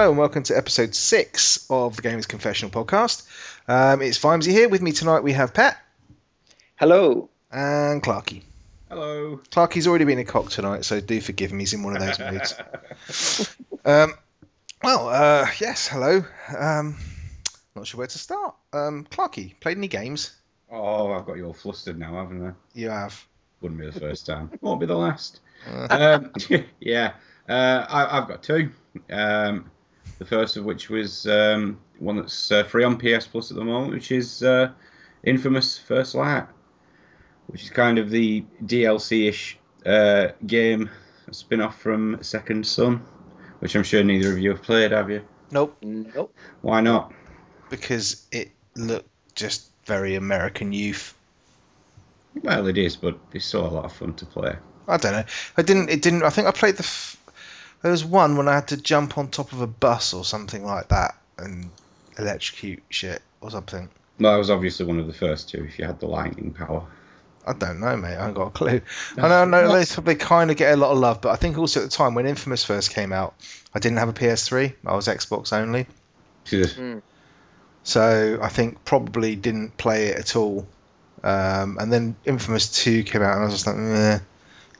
Hello and welcome to episode six of the Gamers Confessional podcast. Um, it's Vimesy here. With me tonight we have Pet Hello. and Clarky. Hello. Clarky's already been a cock tonight, so do forgive him. He's in one of those moods. Um, well, uh, yes, hello. Um, not sure where to start. Um, Clarky, played any games? oh, I've got you all flustered now, haven't I? You have. Wouldn't be the first time. Won't be the last. Uh, Um, yeah. Uh, I, I've got two. Um, the first of which was um, one that's uh, free on PS Plus at the moment, which is uh, Infamous First Light, which is kind of the DLC-ish uh, game, spin-off from Second Son, which I'm sure neither of you have played, have you? nope, Nope. Why not? because it looked just very American youth. Well, it is, but it's still a lot of fun to play. I don't know. I didn't. It didn't. I think I played the. F- there was one when I had to jump on top of a bus or something like that and electrocute shit or something. Well, that was obviously one of the first two. If you had the lightning power. I don't know, mate. I haven't got a clue. I know, I know they, they kind of get a lot of love, but I think also at the time when Infamous first came out, I didn't have a PS3. I was Xbox only, Phew. so I think probably didn't play it at all. Um, and then Infamous Two came out, and I was just like, meh.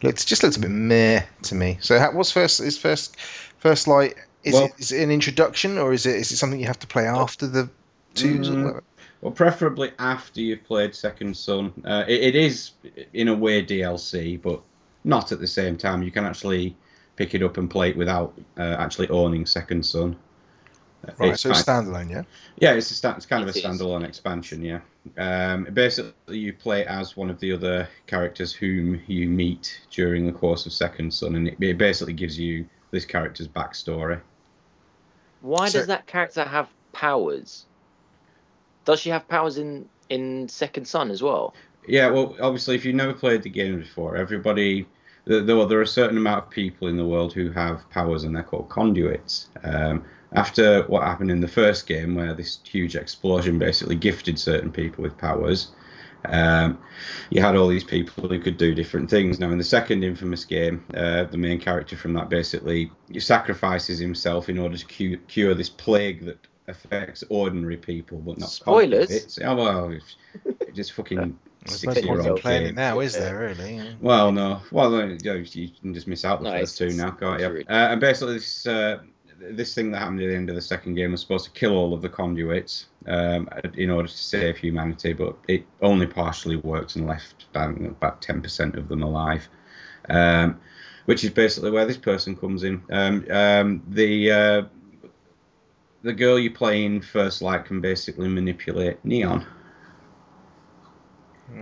Looked just looked a bit meh to me. So, how, what's first? Is first first light? Is Well- it is it an introduction or is it is it something you have to play after the twos? or Mm. whatever? Well, preferably after you've played Second Son. Uh, it, it is, in a way, DLC, but not at the same time. You can actually pick it up and play it without uh, actually owning Second Son. Right, it's so it's standalone, yeah. yeah, it's, a sta- it's kind of a standalone expansion, yeah. Um, basically, you play as one of the other characters whom you meet during the course of Second Son, and it, it basically gives you this character's backstory. Why So- does that character have powers? Does she have powers in in Second Son as well? Yeah, well, obviously, if you've never played the game before, everybody, there, there, there are a certain amount of people in the world who have powers, and they're called conduits. Um, after what happened in the first game, where this huge explosion basically gifted certain people with powers, um, you had all these people who could do different things. Now, in the second infamous game, uh, the main character from that basically sacrifices himself in order to cu- cure this plague that affects ordinary people, but not Spoilers? conduits. Oh, well, it's just fucking There's no Six-year-old playing it now, is there? Really? Well, no. Well, you can just miss out the No, first two now, can't you? Uh, and basically, this uh, this thing that happened at the end of the second game was supposed to kill all of the conduits um, in order to save humanity, but it only partially worked and left about about ten percent of them alive. Um, which is basically where this person comes in. Um, um, the uh, the girl you play in First Light can basically manipulate neon.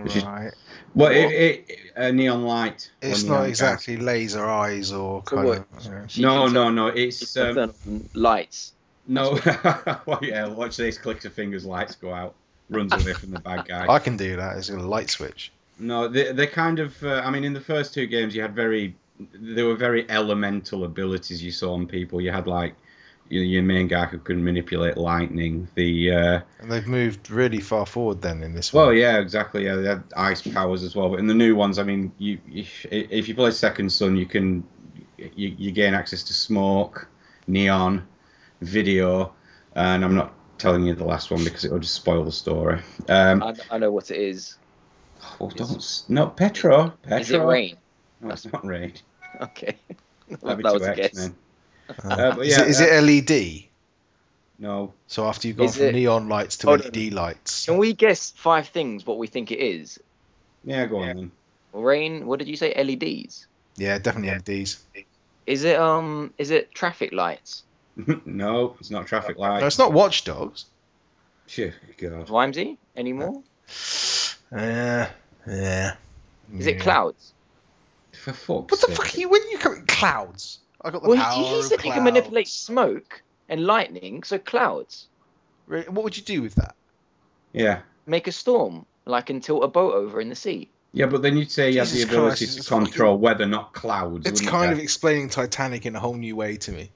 Which is- Right. Well, it, it, a neon light. It's neon not gas. exactly laser eyes or kind what? of. you know. She No, no, no. It's um, lights. no. well, yeah. Watch these clicks of fingers, lights go out, runs away from the bad guy. I can do that. It's a light switch. No, they they kind of. Uh, I mean, in the first two games, you had very. There were very elemental abilities you saw on people. You had like. Your, your main guy who could manipulate lightning. The uh, And they've moved really far forward then in this well, one. yeah, exactly. Yeah, they had ice powers as well. But in the new ones, I mean, you, you if you play Second Son, you can you, you gain access to smoke, neon, video, and I'm not telling you the last one because it will just spoil the story. Um, I, I know what it is. oh, don't s- no Petro. Petro. Is it rain? No, it's not rain. Okay. That'd be that was a guess. X-Men. Uh, Uh, is, it, is uh, it LED? No, So after you've gone Is from it- neon lights to Hold LED lights. Can we guess five things what we think it is? yeah, go on then. Rain. What did you say? LEDs. Yeah, definitely LEDs. Is it um? Is it traffic lights? no, it's not traffic lights. No, it's not watchdogs. Shit, God. Vimesy? Any more? Uh, yeah. Is it clouds? For fuck's sake. What the sake. fuck are you? When you come clouds? I got the Well, power he, he of said you can manipulate smoke and lightning, so clouds. Re- What would you do with that? Yeah. Make a storm, like and tilt a boat over in the sea. Yeah, but then you'd say you have the ability Christ, to control whether or not clouds. It's kind you? of explaining Titanic in a whole new way to me.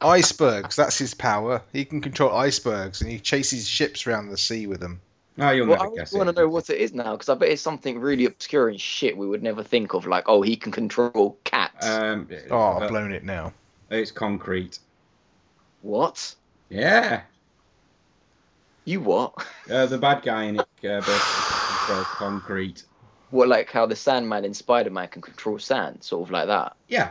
icebergs, that's his power. He can control icebergs and he chases ships around the sea with them. No, you'll Well, I never guess want to know what it is now, because I bet it's something really obscure and shit we would never think of, like, oh, he can control cats. Um, Oh, I've uh, blown it now. it's concrete. What? Yeah. You what? Uh, the bad guy in it uh, controls concrete. What, like how the Sandman in Spider Man can control sand, sort of like that? Yeah.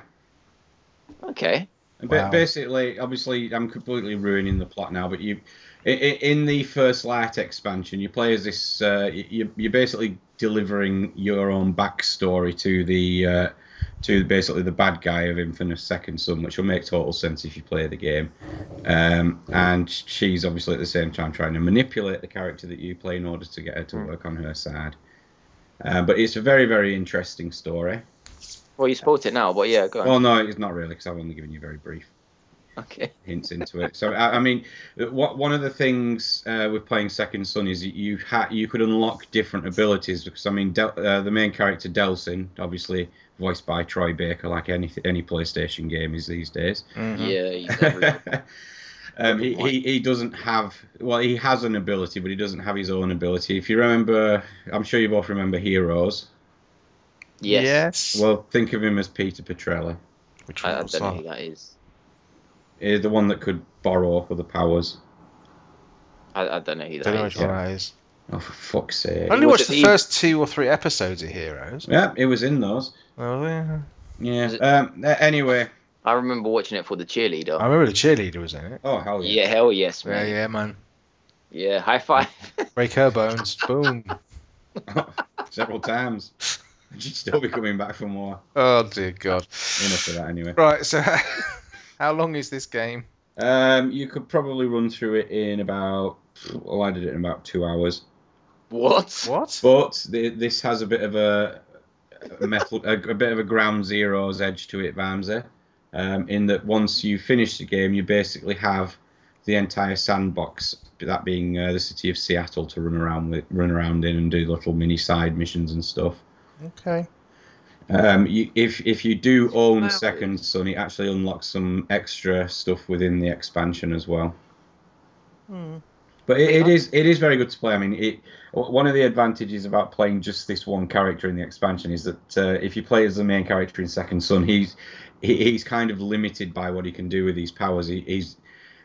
Okay. And ba- Wow. basically, obviously, I'm completely ruining the plot now, but you, i- i- in the first light expansion, you play as this. Uh, you, you're basically delivering your own backstory to the, uh, to basically the bad guy of Infamous Second Son, which will make total sense if you play the game. Um, and she's obviously at the same time trying to manipulate the character that you play in order to get her to Mm. work on her side. Uh, but it's a very, very interesting story. Well, you spoiled it now, but yeah, go on. Well, no, it's not really, because I've only given you very brief okay. hints into it. So I, I mean, what one of the things uh, with playing Second Son is you ha- you could unlock different abilities because I mean Del- uh, the main character Delsin, obviously voiced by Troy Baker, like any any PlayStation game is these days. Mhm. Yeah, he's um, he, he he doesn't have well he has an ability, but he doesn't have his own ability. If you remember, I'm sure you both remember Heroes. yes. Yes. Well, think of him as Peter Petrelli. Which I, I don't know who that is. Is the one that could borrow other powers. I, I don't know who Don't know that which is. one that is. Oh, for fuck's sake! I only was watched it the the- first two or three episodes of Heroes. Yeah, it was in those. Oh, yeah. Yeah. Was it- Um. a- Anyway. I remember watching it for the cheerleader. I remember the cheerleader was in it. Oh hell yeah. yeah, hell yes, Yeah, man. yeah, man. Yeah, high five. Break her bones. Boom. Several times. She'd still be coming back for more. Oh dear God. Enough of that anyway. Right. So, how long is this game? Um. You could probably run through it in about. Oh, I did it in about two hours. what? What? But the, this has a bit of a, a metal, a, a bit of a Ground Zeroes edge to it, Vimesy. Um, in that once you finish the game, you basically have the entire sandbox, that being uh, the city of Seattle, to run around with, run around in and do little mini side missions and stuff. Okay. Um, you, if if you do own Wow. Second Son, it actually unlocks some extra stuff within the expansion as well. Hmm. But it, it is it is very good to play. I mean, it one of the advantages about playing just this one character in the expansion is that uh, if you play as the main character in Second Son, he's he, he's kind of limited by what he can do with these powers. He, he's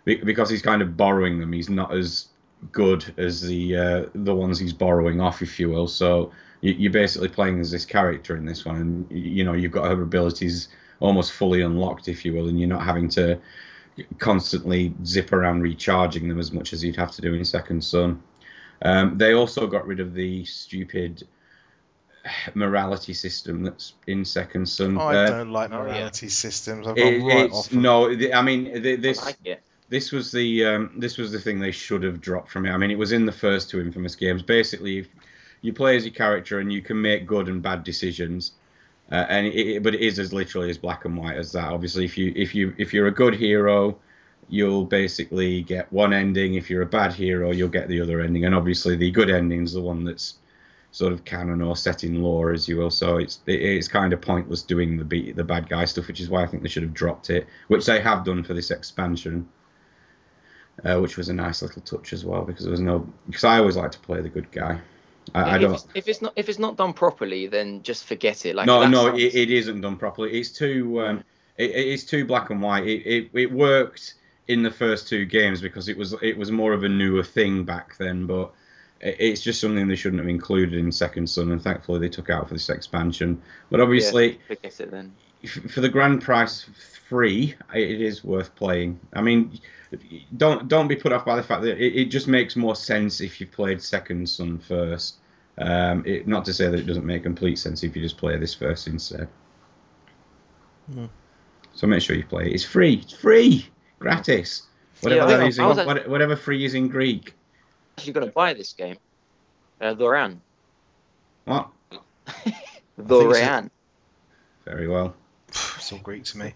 because he's kind of borrowing them. He's not as good as the uh, the ones he's borrowing off, if you will. So you're basically playing as this character in this one, and you know you've got her abilities almost fully unlocked, if you will, and you're not having to constantly zip around recharging them as much as you'd have to do in Second Son. Um, they also got rid of the stupid morality system that's in Second Son. I Uh, don't like oh, yeah. morality systems. I've it- gone right it's off. them. no, the, I mean the, I this like it. this was the um, this was the thing they should have dropped from it. I mean, it was in the first two infamous games. Basically, if you play as your character and you can make good and bad decisions, uh, and it, but it is as literally as black and white as that. Obviously, if you if you if you're a good hero, you'll basically get one ending. If you're a bad hero, you'll get the other ending. And obviously, the good ending is the one that's sort of canon or set in lore, as you will. So it's it, it's kind of pointless doing the be- the bad guy stuff, which is why I think they should have dropped it, which they have done for this expansion. Uh, which was a nice little touch as well because there was no because I always like to play the good guy. I, I if, don't. It's, if it's not if it's not done properly, then just forget it. Like no, no, sounds- it, it isn't done properly. It's too, um, it, it's too black and white. It, it, it worked in the first two games because it was it was more of a newer thing back then, but it's just something they shouldn't have included in Second Son, and thankfully they took out for this expansion. But obviously, forget it then. for the grand price free, it is worth playing. I mean, don't don't be put off by the fact that it, it just makes more sense if you played Second Son first. Um, it, not to say that it doesn't make complete sense if you just play this first instead. Hmm. So make sure you play it. It's free. It's free. Gratis. Whatever, Yeah, I that think is I in- was act- what- whatever free is in Greek. Actually, gonna buy this game. Uh, Thoran. What? Thoran. Very well. It's all Greek to me.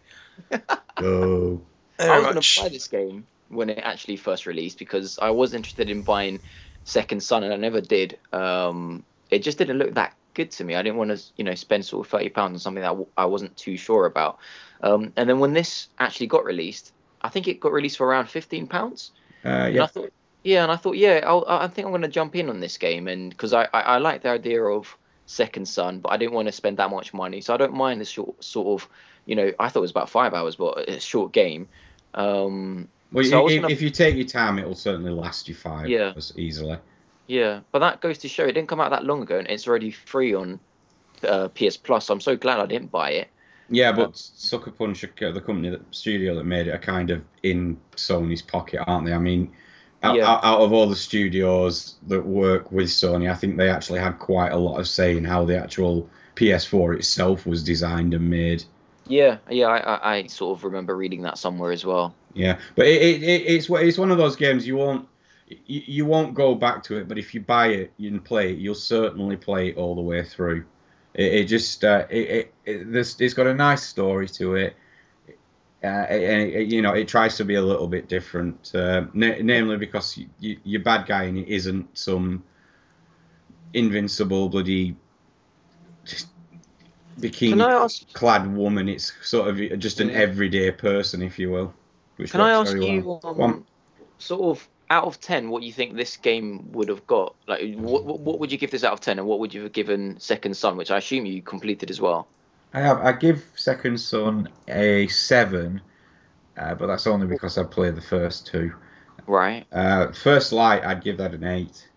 Go. I was gonna buy this game when it actually first released because I was interested in buying Second Son and I never did. Um, it just didn't look that good to me. I didn't want to, you know, spend sort of thirty pounds on something that I wasn't too sure about. Um, and then when this actually got released, I think it got released for around fifteen pounds. Uh, yeah. thought, yeah, and I thought, yeah, I'll, I think I'm going to jump in on this game, and because I, I, I like the idea of Second Son, but I didn't want to spend that much money, so I don't mind this short, sort of, you know, I thought it was about five hours, but a short game. Um, Well, So if, gonna- if you take your time, it'll certainly last you five Yeah. hours easily. Yeah, but that goes to show it didn't come out that long ago, and it's already free on uh, PS Plus. I'm so glad I didn't buy it. Yeah, Uh, but Sucker Punch, uh, the company, that studio that made it, are kind of in Sony's pocket, aren't they? I mean, out, Yeah. out of all the studios that work with Sony, I think they actually had quite a lot of say in how the actual PS4 itself was designed and made. Yeah, yeah, I, I, sort of remember reading that somewhere as well. Yeah, but it, it, it, it's it's one of those games you won't you, you won't go back to it, but if you buy it and play it, you'll certainly play it all the way through. It, it just uh, it, it, it it's got a nice story to it, uh, and you know it tries to be a little bit different, uh, na- namely because you, you, your bad guy in it isn't some invincible bloody bikini Can I ask? clad woman. It's sort of just an everyday person, if you will. Can I ask very you, well. um, sort of out of ten, what you think this game would have got? Like, what, what would you give this out of ten, and what would you have given Second Son, which I assume you completed as well? I have. I give Second Son a seven, uh, but that's only because I played the first two. Right? Uh, First Light, I'd give that an eight.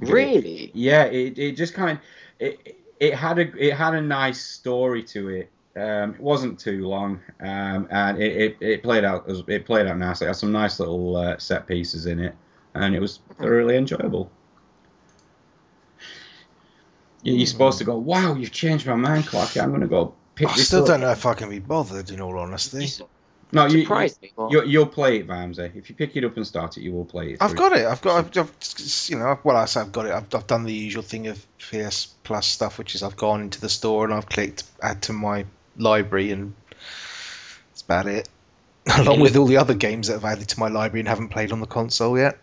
Really? Yeah, it, it just kind of it, it had a it had a nice story to it. Um, it wasn't too long, um, and it, it, it played out it played out nicely. It had some nice little uh, set pieces in it, and it was thoroughly enjoyable. You- You're supposed to go, wow, you've changed my mind, Clarky. I'm going to go pick I this still up." don't know if I can be bothered, in all honesty. You No, you, you, surprised me. Well, you, you'll play it, Vimesy. If you pick it up and start it, you will play it. I've got it. I've got. I've, I've you know. Well, I say I've got it. I've, I've done the usual thing of PS Plus stuff, which is I've gone into the store and I've clicked add to my library, and that's about it. Along with all the other games that I've added to my library and haven't played on the console yet.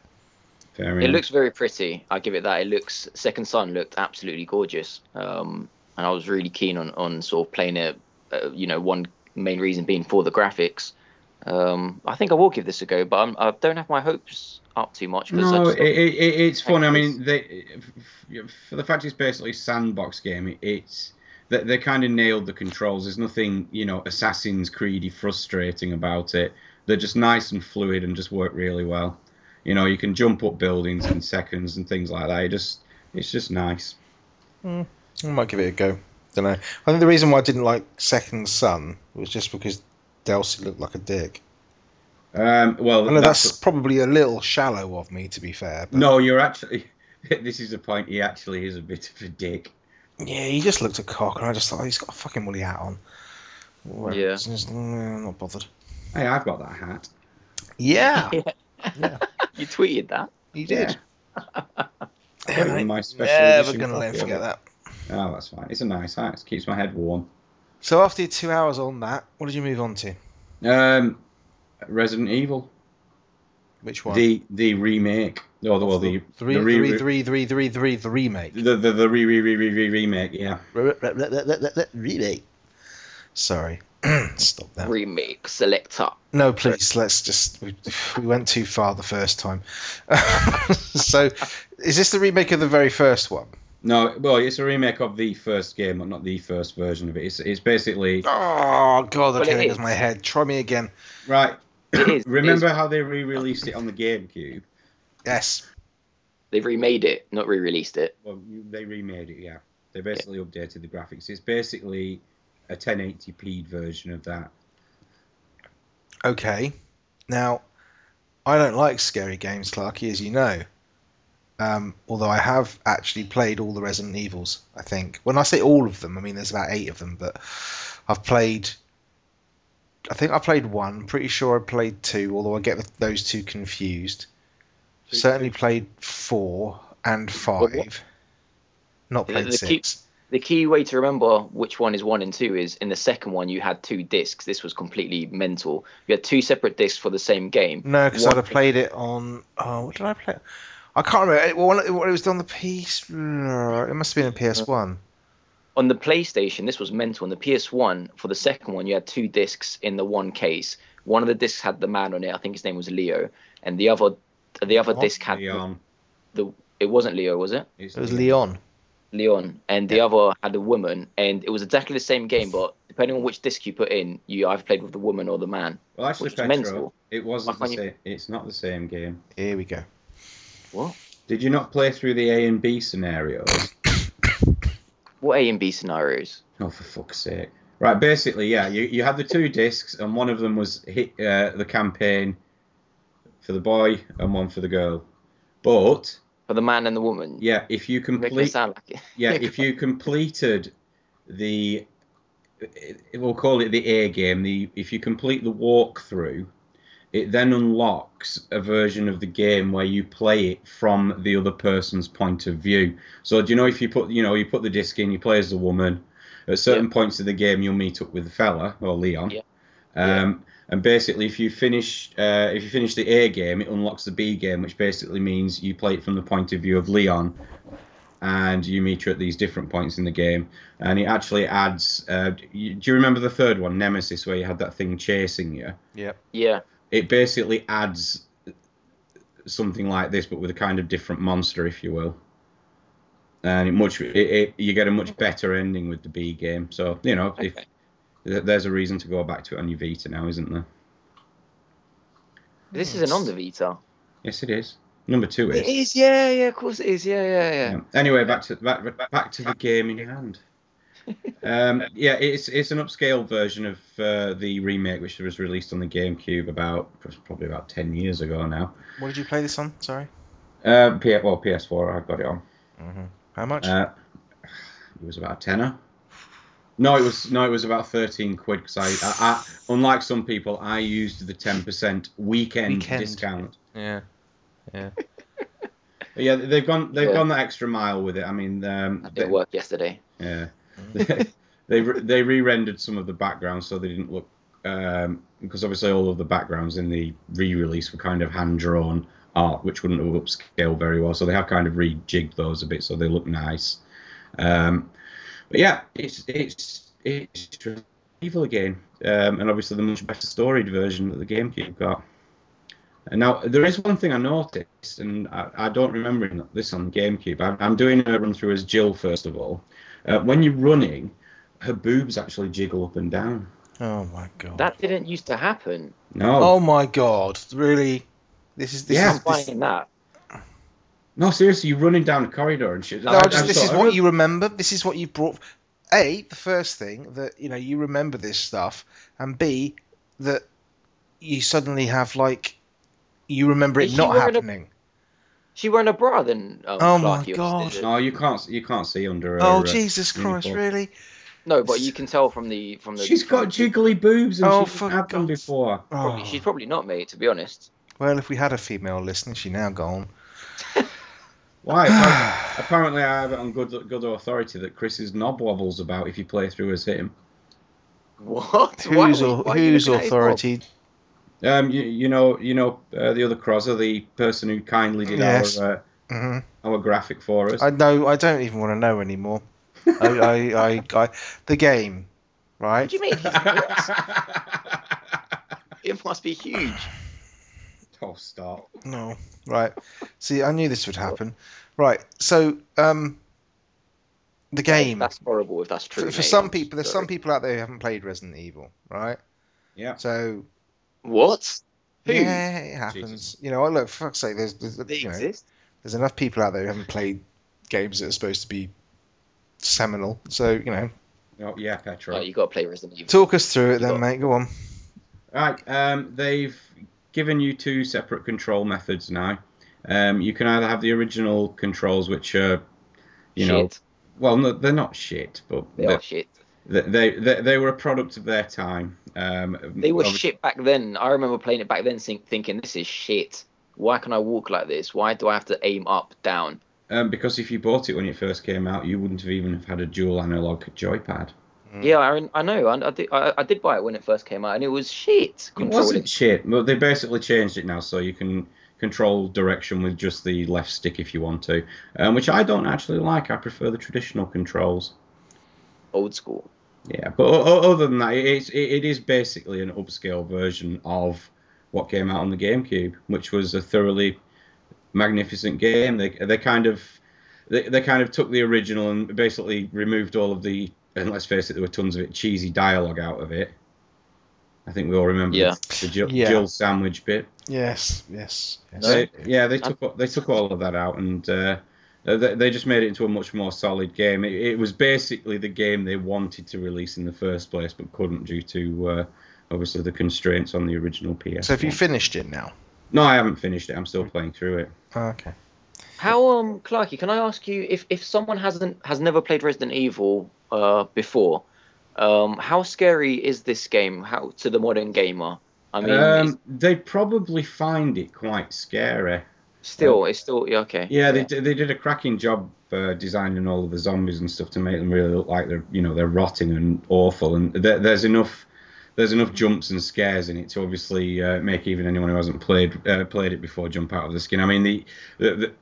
Fair It enough. looks very pretty. I give it that. It looks Second Son looked absolutely gorgeous, um, and I was really keen on, on sort of playing it. Uh, you know, one main reason being for the graphics. Um, I think I will give this a go, but I'm, I don't have my hopes up too much. No, it, it, it- it's fun. I mean, they, for the fact it's basically a sandbox game, it, it's they, they kind of nailed the controls. There's nothing, you know, Assassin's Creedy frustrating about it. They're just nice and fluid and just work really well. You know, you can jump up buildings in seconds and things like that. It just, it's just nice. I might give it a go. Don't know. I think the reason why I didn't like Second Son was just because Delsin looked like a dick. Um, well, I know that's, that's probably a little shallow of me, to be fair. But no, you're actually. This is the point. He actually is a bit of a dick. Yeah, he just looked a cock, and I just thought oh, he's got a fucking woolly hat on. Well, Yeah. it's just, mm, I'm not bothered. Hey, I've got that hat. Yeah, you tweeted that. You did. Put it my special Never gonna let him copy forget that. Oh, that's fine. It's a nice hat. It keeps my head warm. So after your two hours on that, what did you move on to? Um, Resident Evil, Which one? the the remake, or the well the three, the re- three, re- three, three, three, three, the remake. the the, the re, re, re, re, re, remake. Yeah, Remake. Sorry, stop that. Remake selector. No, please, let's just. We, we went too far the first time. so, is this the remake of the very first one? No, well, it's a remake of the first game, but not the first version of it. It's it's basically Oh, God, Well, okay, it is. my head. Try me again. right. It is. Remember it is. how they re-released it on the GameCube? Yes. They remade it, not re-released it. Well, you- they remade it. Yeah, they basically updated the graphics. It's basically a 1080p version of that. Okay. Now, I don't like scary games, Clarky, as you know. Um, although I have actually played all the Resident Evils, I think. When I say all of them, I mean there's about eight of them, but I've played. I think I played one. Pretty sure I played two, although I get those two confused. Two- Certainly played four and five. what- Not The- played the key- six. The key way to remember which one is one and two is in the second one you had two discs. This was completely mental. You had two separate discs for the same game. No, because I'd have played it on. Oh, what did I play? I can't remember. It, well, it was on the PS. It must have been a PS1. On the PlayStation, this was mental. On the PS1, for the second one, you had two discs in the one case. One of the discs had the man on it. I think his name was Leo, and the other, the other What? disc had Leon. the. It wasn't Leo, was it? It was Leon. Leon, and the other had a woman, and it was exactly the same game, but depending on which disc you put in, you either played with the woman or the man. Well, actually, Which is Petro, mental. it wasn't the Why can't same. It's not the same game. Here we go. What? Did you not play through the A and B scenarios? What A and B scenarios? Oh, for fuck's sake! Right, basically, yeah, you, you had the two discs, and one of them was hit uh, the campaign for the boy and one for the girl. But For the man and the woman. yeah, if you complete, sound like it. yeah, if you completed the, we'll call it the A game. The if you complete the walkthrough, it then unlocks a version of the game where you play it from the other person's point of view. So do you know if you put you know you put the disc in, you play as the woman. At certain points of the game, you'll meet up with the fella or Leon. Yeah. Um, and basically, if you finish uh, if you finish the A game, it unlocks the B game, which basically means you play it from the point of view of Leon, and you meet her at these different points in the game. And it actually adds. Uh, you, do you remember the third one, Nemesis, where you had that thing chasing you? Yeah. Yeah. It basically adds something like this, but with a kind of different monster, if you will. And it much it, it, you get a much better ending with the B game. So you know, if Okay. th- there's a reason to go back to it on your Vita now, isn't there? This isn't on the Vita. Yes, it is. Number two is. It is, yeah, yeah, of course it is, yeah, yeah, yeah. Yeah. Anyway, back to back, back to the game in hand. Um, yeah, it's it's an upscale version of uh, the remake, which was released on the GameCube about probably about ten years ago now. What did you play this on? Sorry. Uh, P- well, PS4, I've got it on. hmm How much? Uh, it was about a tenner. No, it was no, it was about thirteen quid because I, I, I, unlike some people, I used the ten percent weekend, Weekend. discount. yeah. Yeah. Yeah, they've gone they've Yeah. gone that extra mile with it. I mean, um, That didn't work yesterday. Yeah. they re- they re-rendered some of the backgrounds so they didn't look um, because obviously all of the backgrounds in the re-release were kind of hand-drawn art, which wouldn't have upscaled very well. So they have kind of rejigged those a bit so they look nice. Um, but yeah, it's it's it's evil again, um, and obviously the much better storied version that the GameCube got. And now there is one thing I noticed, and I, I don't remember this on GameCube. I'm, I'm doing a run through as Jill first of all. Uh, when you're running, her boobs actually jiggle up and down. Oh my god. That didn't used to happen. No, Oh my god. Really? This is this Yeah. is I'm this, buying that. no, seriously, you're running down a corridor and shit. No, I- just I this is what you remember. This is what you brought. A, the first thing that you know you remember this stuff, and B, that you suddenly have like you remember it she not wearing a- happening. She wearing a bra then? Um, Oh my Clarky, God. No, you can't. You can't see under her. Oh uh, Jesus Christ! uniform. Really? No, but you can tell from the from the. She's got jiggly boobs and Oh, she for didn't them God's- before. Probably, Oh. she's probably not, mate. To be honest. Well, if we had a female listening, she now gone. Why? Appar- Apparently, I have it on good good authority that Chris's knob wobbles about if you play through as him. What? Why Whose are why are whose looking at authority? Um, you, you know, you know uh, the other Crozzer, the person who kindly did Yes. our uh, Mhm. our graphic for us. I know. I don't even want to know anymore. I, I, I, I, the game, right? What right? do you mean? He's? It must be huge. oh, stop. No, right. See, I knew this would happen. Right. So, um, the game. That's horrible if that's true. For, for some people, there's sorry. some people out there who haven't played Resident Evil, right? Yeah. So What? Who? yeah, it happens. Jesus. You know, look, for fuck's sake, there's, there's They you know, there's enough people out there who haven't played games that are supposed to be seminal. So you know, Oh, yeah, Petro. Oh, you got to play Resident Evil. talk us through it You then, got- mate. Go on. Right. Um, they've given you two separate control methods now. Um, you can either have the original controls, which are, you know, well, no, they're not shit, but They are shit. They, they, they they were a product of their time. Um, They were obvi- shit back then. I remember playing it back then, think, thinking this is shit. Why can I walk like this? Why do I have to aim up, down? Um, because if you bought it when it first came out, you wouldn't have even have had a dual analog joypad. Mm. Yeah, I, I know. I, I, did, I, I did buy it when it first came out, and it was shit. It wasn't shit. But they basically changed it now, so you can control direction with just the left stick if you want to, um, which I don't actually like. I prefer the traditional controls. old school. Yeah, but o- o- other than that, it's, it, it is basically an upscale version of what came out on the GameCube, which was a thoroughly magnificent game. They they kind of they, they kind of took the original and basically removed all of the and let's face it, there were tons of it cheesy dialogue out of it. I think we all remember Yeah. the Jill, Yeah. Jill sandwich bit. Yes, yes. yes. They, yeah, they took they took all of that out and uh, they, they just made it into a much more solid game. It, it was basically the game they wanted to release in the first place, but couldn't due to uh, obviously the constraints on the original PS. So have you finished it now? no, I haven't finished it. I'm still playing through it. Oh, okay. How um Clarky, can I ask you if if someone hasn't has never played Resident Evil uh before, um how scary is this game how to the modern gamer? I mean, it's Um, they probably find it quite scary. Still it's still yeah, okay. Yeah, they did, they did a cracking job uh, designing all of the zombies and stuff to make them really look like they're you know they're rotting and awful. And there, there's enough there's enough jumps and scares in it to obviously uh, make even anyone who hasn't played uh, played it before jump out of the skin. I mean the, the, the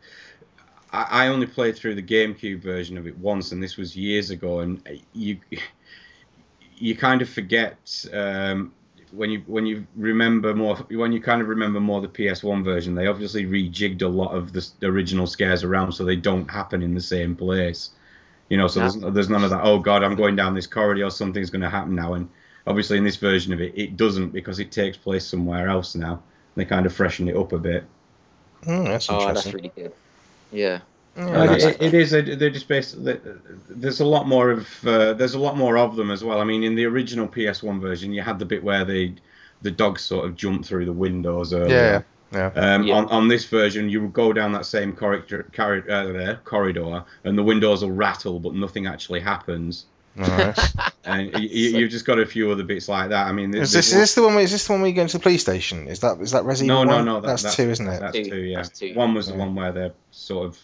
I I only played through the GameCube version of it once, and this was years ago, and you you kind of forget um, when you when you remember more when you kind of remember more the PS1 version. They obviously rejigged a lot of the, original scares around so they don't happen in the same place. You know, so Yeah. there's there's none of that. Oh God, I'm going down this corridor. Something's going to happen now, and obviously in this version of it, it doesn't because it takes place somewhere else now. They kind of freshen it up a bit. Mm, that's Oh, that's really good. Yeah. Yeah, it, it is. a- They're just basically. There's a lot more of. Uh, there's a lot more of them as well. I mean, in the original PS1 version, you had the bit where they, the dogs sort of jump through the windows. Earlier. yeah, yeah. Um, Yeah. on, on this version, you would go down that same corridor, corri- uh, corridor, and the windows will rattle, but nothing actually happens. Nice. And you, you, you've just got a few other bits like that. I mean, is there's this is this the one? Where, is this the one where you go into the police station? Is that is that Resident no, Evil? no, one? no. That, that's, two, isn't it? That's Two, two. Yeah. that's two. One was the one where they're sort of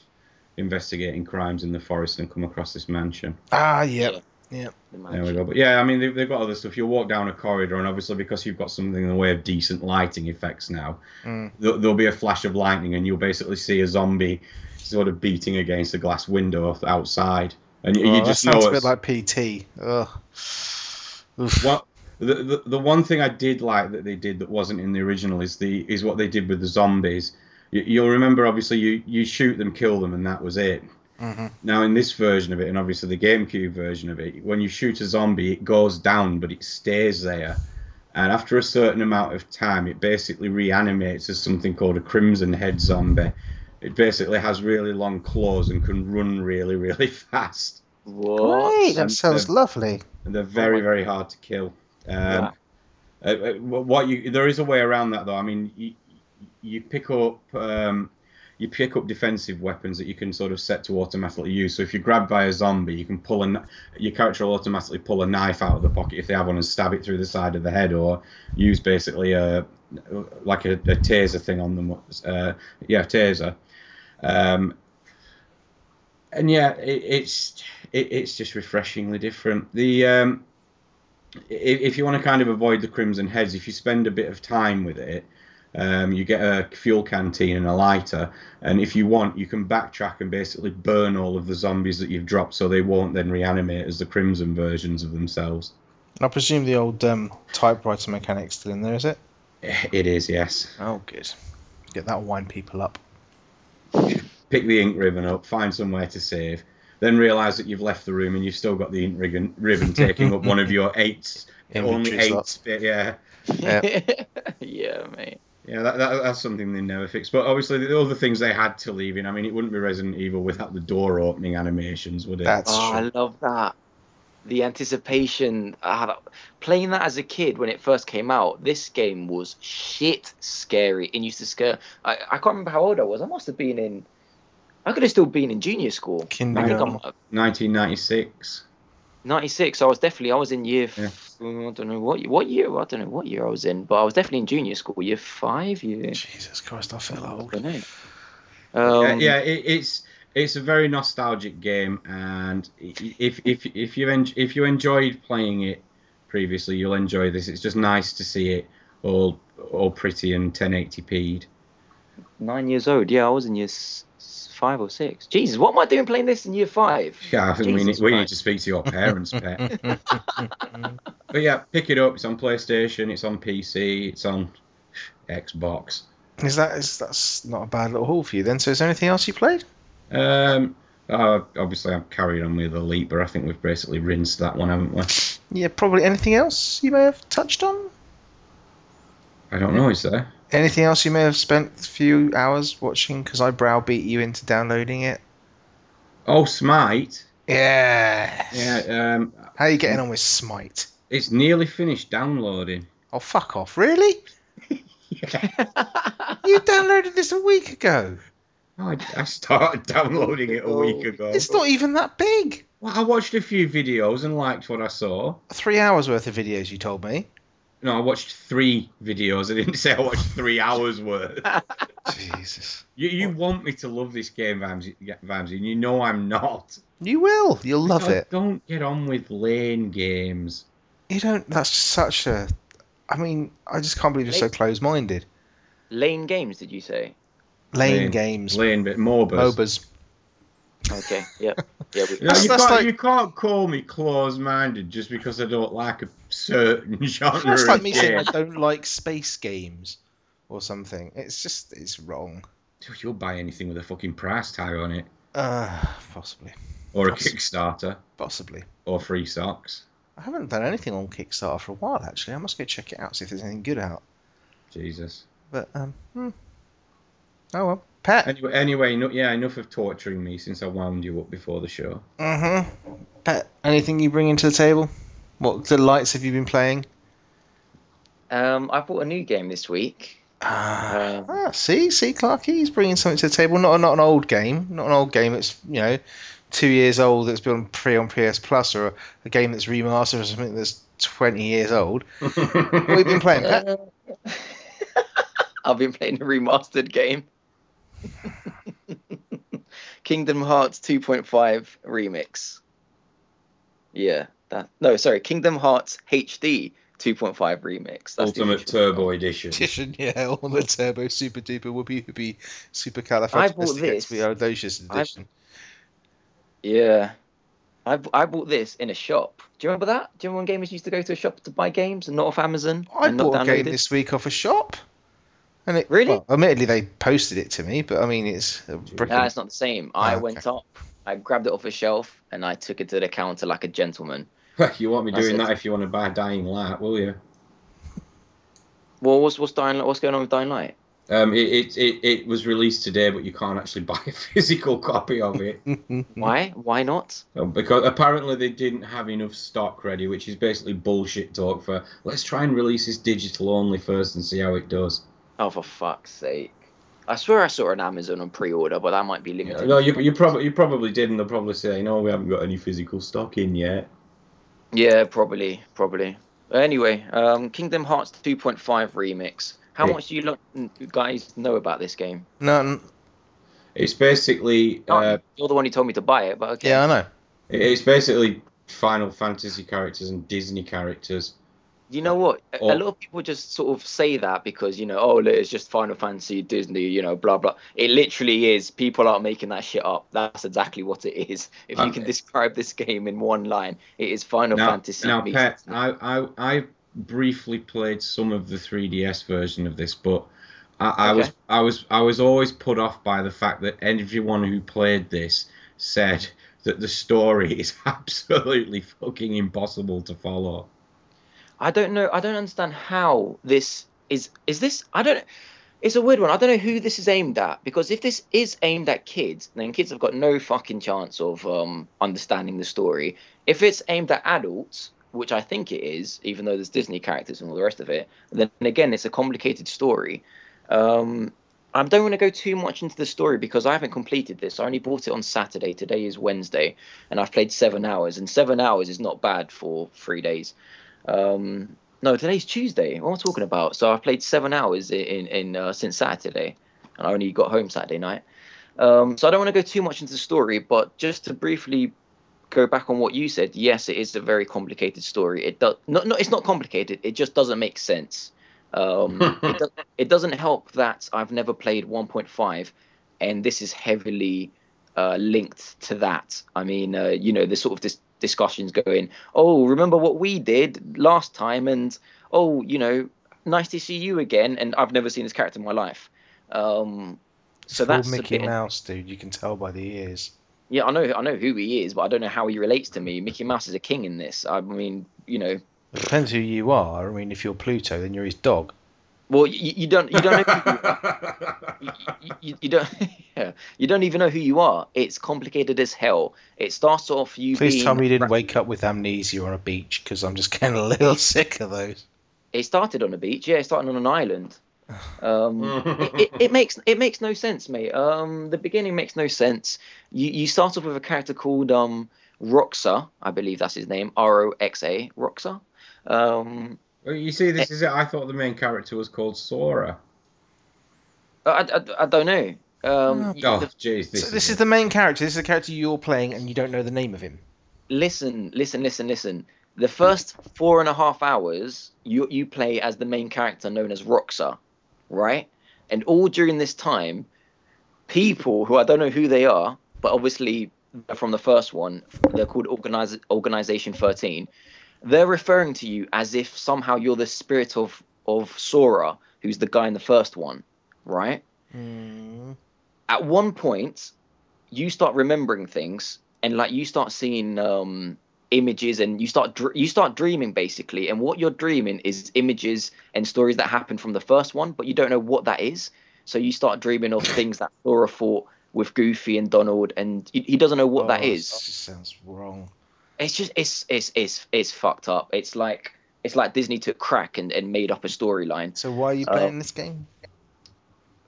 investigating crimes in the forest and come across this mansion. Ah, yeah. The There we go. But yeah, I mean, they've, they've got other stuff. You'll walk down a corridor, and obviously, because you've got something in the way of decent lighting effects now, Mm. there, there'll be a flash of lightning, and you'll basically see a zombie sort of beating against a glass window outside. And you, Oh, you that just know sounds a bit like PT. Ugh. What, the, the, the one thing I did like that they did that wasn't in the original is the is what they did with the zombies. You, you'll remember, obviously, you, you shoot them, kill them, and that was it. Mhm. Now, in this version of it, and obviously the GameCube version of it, when you shoot a zombie, it goes down, but it stays there. And after a certain amount of time, it basically reanimates as something called a Crimson Head zombie. It basically has really long claws and can run really, really fast. What? Great, that And, sounds uh, lovely. And they're very, very hard to kill. Um, Wow. uh, uh, what you there is a way around that though. I mean, you, you pick up um, you pick up defensive weapons that you can sort of set to automatically use. So if you're grabbed by a zombie, you can pull a your character will automatically pull a knife out of the pocket if they have one and stab it through the side of the head, or use basically a like a, a taser thing on them. Uh, yeah, taser. Um, and yeah, it, it's it, it's just refreshingly different. The um, if, if you want to kind of avoid the crimson heads, if you spend a bit of time with it, um, you get a fuel canteen and a lighter, and if you want, you can backtrack and basically burn all of the zombies that you've dropped, so they won't then reanimate as the crimson versions of themselves. I presume the old um, typewriter mechanic's still in there, is it? It is, yes. Oh, good. Get that wind people up. Pick the ink ribbon up, find somewhere to save, then realise that you've left the room and you've still got the ink ribbon, ribbon taking up one of your eight, only Inventory eight. slots. yeah, Yeah. yeah, mate. Yeah, that, that, that's something they never fixed. But obviously, the other things they had to leave in. I mean, it wouldn't be Resident Evil without the door opening animations, would it? That's oh, true. I love that. The anticipation. I had playing that as a kid when it first came out. This game was shit scary. It used to scare. I, I can't remember how old I was. I must have been in. I could have still been in junior school. Kindergarten. Uh, 1996. 96. I was definitely. I was in year. Yeah. F- I don't know what what year. I don't know what year I was in, but I was definitely in junior school. Year five. Year. Jesus Christ, I feel I old. don't know. yeah, Um, yeah it, it's it's a very nostalgic game, and if if if you en- if you enjoyed playing it previously, you'll enjoy this. It's just nice to see it all all pretty and 1080p'd. Nine years old. Yeah, I was in year s- s- five or six. Jesus, what am I doing playing this in year five? Yeah, I think we need Jesus we need to speak to your parents, pet. But yeah, pick it up. It's on PlayStation. It's on PC. It's on Xbox. Is that is that's not a bad little haul for you then? So is there anything else you played? Um, Uh, obviously, I'm carrying on with Elite, but I think we've basically rinsed that one, haven't we? Yeah, probably anything else you may have touched on? I don't know, is there? Anything else you may have spent a few hours watching because I browbeat you into downloading it? Oh, Smite. Yeah. Yeah, um, How are you getting on with Smite? it's nearly finished downloading. Oh, fuck off. Really? You downloaded this a week ago. Oh, I, I started downloading it a week ago. It's not even that big. Well, I watched a few videos and liked what I saw. Three hours worth of videos, you told me. No, I watched three videos. I didn't say I watched three hours worth. Jesus. You, you want me to love this game, Vimesy, Vimesy, and you know I'm not. You will. You'll love Don't- it. Don't get on with lane games. You don't. That's such a. I mean, I just can't believe you're so Late- close-minded. Lane Games, did you say? Lane, Lane- games, Lane, but MOBAs. MOBAs. Okay, yeah, yeah. We, You, know, That's- you, that's can't, like- you can't call me closed-minded just because I don't like a certain genre That's like of me saying I don't like space games or something. It's just it's wrong. Dude, You'll buy anything with a fucking price tag on it, Uh, possibly, or a Kickstarter, possibly. or free socks. I haven't done anything on Kickstarter for a while actually. I must go check it out see if there's anything good out. Jesus. But um, hmm. oh well. Pet. Anyway, anyway, no, yeah, enough of torturing me since I wound you up before the show. Mhm. Pet. Anything you bring into the table? What delights have you been playing? um, I bought a new game this week. Ah, Um, ah, see, see, Clarky, he's bringing something to the table. Not not an old game, not an old game. It's you know, two years old. That's been pre on PS Plus, or a, a game that's remastered or something that's twenty years old. What have you been playing, Pet? Uh, I've been playing a remastered game. Kingdom Hearts 2.5 remix. Yeah, that no, sorry, Kingdom Hearts HD 2.5 remix. That's Ultimate official Turbo. Edition. Edition, yeah, all the turbo, super duper, whoopie whoopie, super I bought this. califragilisticexpialidocious I've- edition. Yeah. I, b- I bought this in a shop. Do you remember that? Do you remember when gamers used to go to a shop to buy games and not off Amazon? I and not bought a game this week off a shop. And it, Really? Well, admittedly, they posted it to me, but I mean, it's a No, it's not the same. I Ah, went up, I grabbed it off a shelf, and I took it to the counter like a gentleman. you won't be That's doing it. that if you want to buy Dying Light, will you? Well, what's what's Dying Light? What's going on with Dying Light? Um, it, it, it, it was released today, but you can't actually buy a physical copy of it. Why? Why not? Because apparently they didn't have enough stock ready, which is basically bullshit talk for let's try and release this digital only first and see how it does. Oh, for fuck's sake! I swear I saw it on Amazon on pre-order, but that might be limited. No, you, you probably you probably did, and they'll probably say, no, we haven't got any physical stock in yet. Yeah, probably, probably. Anyway, um, Kingdom Hearts 2.5 remix. How Yeah. much do you lo- guys know about this game? None. It's basically Oh, uh, You're the one who told me to buy it, but okay. Yeah, I know. it's basically Final Fantasy characters and Disney characters. You know what? A, Or- a lot of people just sort of say that because you know, oh, look, it's just Final Fantasy, Disney, you know, blah blah. It literally is. People aren't making that shit up. That's exactly what it is. If you um, can describe this game in one line, it is Final now, Fantasy. now Pet, I, I I briefly played some of the 3DS version of this, but I, I was I was I was always put off by the fact that everyone who played this said that the story is absolutely fucking impossible to follow. I don't know. I don't understand how this is. Is this? I don't. It's a weird one. I don't know who this is aimed at because if this is aimed at kids, then kids have got no fucking chance of um, understanding the story. If it's aimed at adults, which I think it is, even though there's Disney characters and all the rest of it, then again it's a complicated story. Um, I don't want to go too much into the story because I haven't completed this. I only bought it on Saturday. Today is Wednesday, and I've played seven hours, and seven hours is not bad for three days. Um, no, today's Tuesday. What am I talking about? So I've played seven hours in in, uh, since Saturday, and I only got home Saturday night. Um, so I don't want to go too much into the story, but just to briefly go back on what you said, yes, it is a very complicated story. It does not, no, it's not complicated. It just doesn't make sense. Um, it, do, it doesn't help that I've never played 1.5, and this is heavily uh, linked to that. I mean, uh, you know, the sort of dis- discussions going, oh, remember what we did last time, and oh, you know, nice to see you again, and I've never seen this character in my life. Um, so that's a Mickey bit- Mouse, dude. You can tell by the ears. Yeah, I know, I know who he is, but I don't know how he relates to me. Mickey Mouse is a king in this. I mean, you know, It depends who you are. I mean, if you're Pluto, then you're his dog. Well, you, you don't, you don't you, you, you, you don't, yeah, you don't even know who you are. It's complicated as hell. It starts off you Please being. tell me you didn't wake up with amnesia on a beach, because I'm just getting a little sick of those. It started on a beach. Yeah, it started on an island. Um, it, it, it makes it makes no sense, mate. Um, the beginning makes no sense. You you start off with a character called um Roxa, I believe that's his name, R O X A, Roxa. Um, Well, you see, this is it. I thought the main character was called Sora. I, I, I don't know. Um, Oh, the- jeez. This, so this is the main character. This is the character you're playing, and you don't know the name of him. listen, listen, listen, listen. The first four and a half hours, you you play as the main character known as Roxa, right? And all during this time, people who I don't know who they are, but obviously from the first one, they're called Organiz- Organization 13. They're referring to you as if somehow you're the spirit of of Sora, who's the guy in the first one, right? Mm. at one point you start remembering things and like you start seeing um images and you start dr- you start dreaming basically and what you're dreaming is images and stories that happened from the first one but you don't know what that is so you start dreaming of things that Sora fought with Goofy and Donald and he, he doesn't know what that is. that Oh, is sounds wrong. It's just it's it's it's it's fucked up it's like it's like Disney took crack and, and made up a storyline So why are you Uh, playing this game?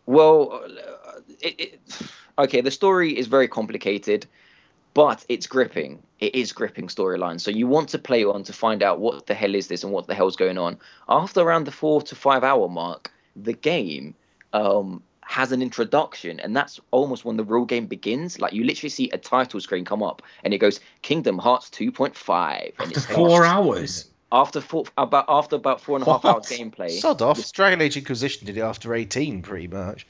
Well, uh, it, it, okay, the story is very complicated, but it's gripping. It is gripping storyline. So you want to play on to find out what the hell is this and what the hell's going on. After around the four to five hour mark, the game um, has an introduction, and that's almost when the real game begins. Like you literally see a title screen come up, and it goes Kingdom Hearts 2.5, and After it's four hours. after four about after about four and a half hours What? gameplay. Sod off. Dragon Age Inquisition did it after 18, pretty much.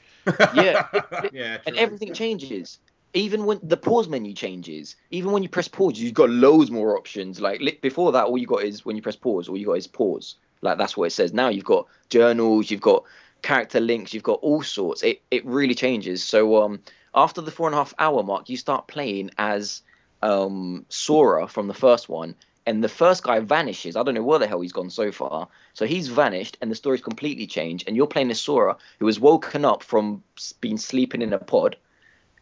Yeah, yeah. and everything changes. Even when the pause menu changes, even when you press pause, you've got loads more options. Like before that, all you got is when you press pause, all you got is pause. Like that's what it says. Now you've got journals, you've got character links, you've got all sorts. It it really changes. So um, after the four and a half hour mark, you start playing as um Sora from the first one, and the first guy vanishes. I don't know where the hell he's gone so far. So he's vanished, and the story's completely changed. And you're playing as Sora, who has woken up from being sleeping in a pod,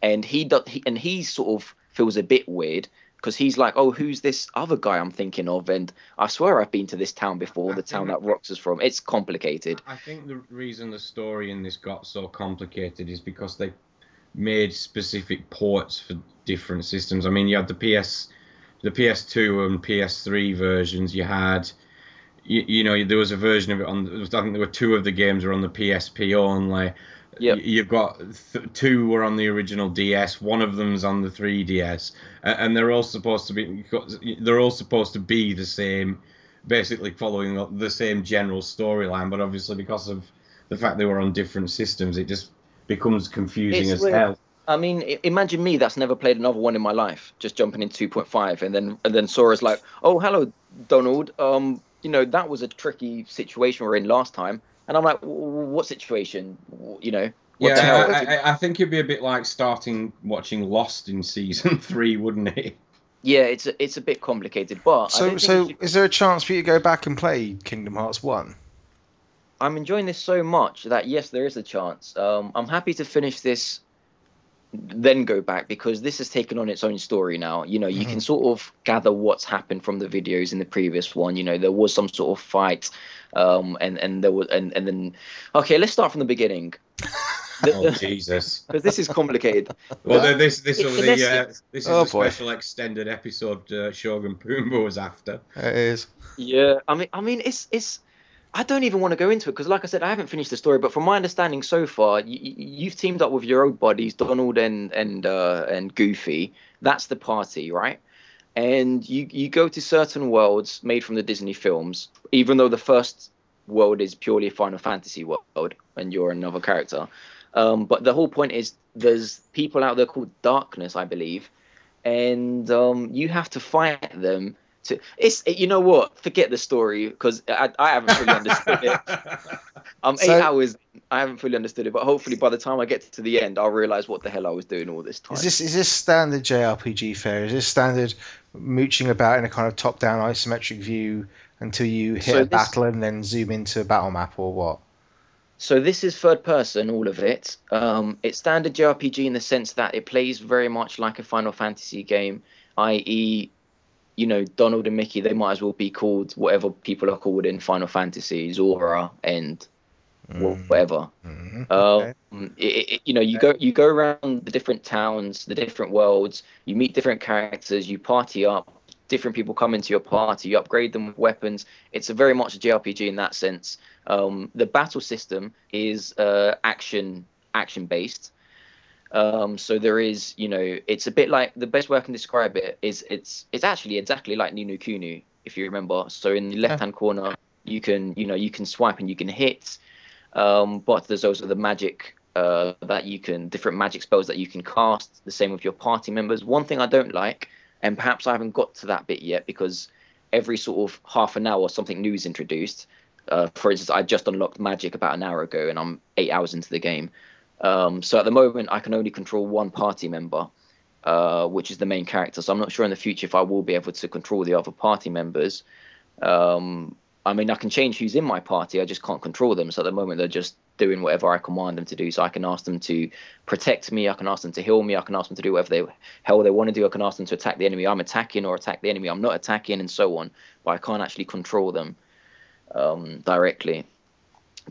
and he does. He, and he sort of feels a bit weird because he's like, "Oh, who's this other guy I'm thinking of?" And I swear I've been to this town before, I the town that Rox is from. It's complicated. I think the reason the story in this got so complicated is because they made specific ports for different systems. I mean, you had the PS, the PS2 and PS3 versions. You had, you, you know, there was a version of it on. I think there were two of the games were on the PSP only. Yep. You've got th- two were on the original DS. One of them's on the 3DS, A- and they're all supposed to be. They're all supposed to be the same basically following the- the same general storyline, but obviously because of the fact they were on different systems, it just becomes confusing It's as weird. hell. I mean, imagine me that's never played another one in my life, just jumping in 2.5, and then and then Sora's like, "Oh, hello, Donald. Um, you know that was a tricky situation we are in last time." And I'm like, "W- w- "What situation? You know?" What yeah. I, I, I think it'd be a bit like starting watching Lost in season three, wouldn't it? Yeah, it's a, it's a bit complicated, but So, so should- is there a chance for you to go back and play Kingdom Hearts 1? I'm enjoying this so much that yes, there is a chance. Um, I'm happy to finish this, then go back because this has taken on its own story now. You know, you can sort of gather what's happened from the videos in the previous one. You know, there was some sort of fight, um, and and there was and and then okay, let's start from the beginning. Oh Jesus! Because this is complicated. Well, then this this In- the uh, this is Oh, the boy. special extended episode uh, Shogun Pumbaa was after. It is. Yeah, I mean, I mean, it's it's. I don't even want to go into it because, like I said, I haven't finished the story. But from my understanding so far, you, you've teamed up with your old buddies, Donald and and uh, and Goofy. That's the party, right? And you you go to certain worlds made from the Disney films, even though the first world is purely a Final Fantasy world, and you're another character. Um, but the whole point is there's people out there called Darkness, I believe, and um, you have to fight them to it's you know what forget the story because I, I haven't fully understood it i'm eight So- hours i haven't fully understood it but hopefully by the time i get to the end i'll realize what the hell i was doing all this time Is this is this standard JRPG fare? Is this standard mooching about in a kind of top-down isometric view until you hit So a this- battle and then zoom into a battle map or what? So this is third person, all of it. Um, it's standard JRPG in the sense that it plays very much like a Final Fantasy game, i.e., you know, Donald and Mickey. They might as well be called whatever people are called in Final Fantasy, Zora and wha- whatever. Mhm. Um, it, it, you know, you go you go around the different towns, the different worlds. You meet different characters. You party up. Different people come into your party. You upgrade them with weapons. It's a very much a JRPG in that sense. Um, the battle system is uh, action action based. Um, so there is, you know, it's a bit like the best way I can describe it is it's it's actually exactly like Ni no Kuni, if you remember. So in the left hand corner, you can you know you can swipe and you can hit, um, but there's also the magic uh, that you can different magic spells that you can cast. The same with your party members. One thing I don't like, and perhaps I haven't got to that bit yet because every sort of half an hour something new is introduced. Uh, for instance, I just unlocked magic about an hour ago, and I'm eight hours into the game. Um, so at the moment, I can only control one party member, uh, which is the main character. So I'm not sure in the future if I will be able to control the other party members. Um, I mean, I can change who's in my party. I just can't control them. So at the moment, they're just doing whatever I command them to do. So I can ask them to protect me. I can ask them to heal me. I can ask them to do whatever they hell they want to do. I can ask them to attack the enemy I'm attacking or attack the enemy I'm not attacking, and so on. But I can't actually control them um, directly.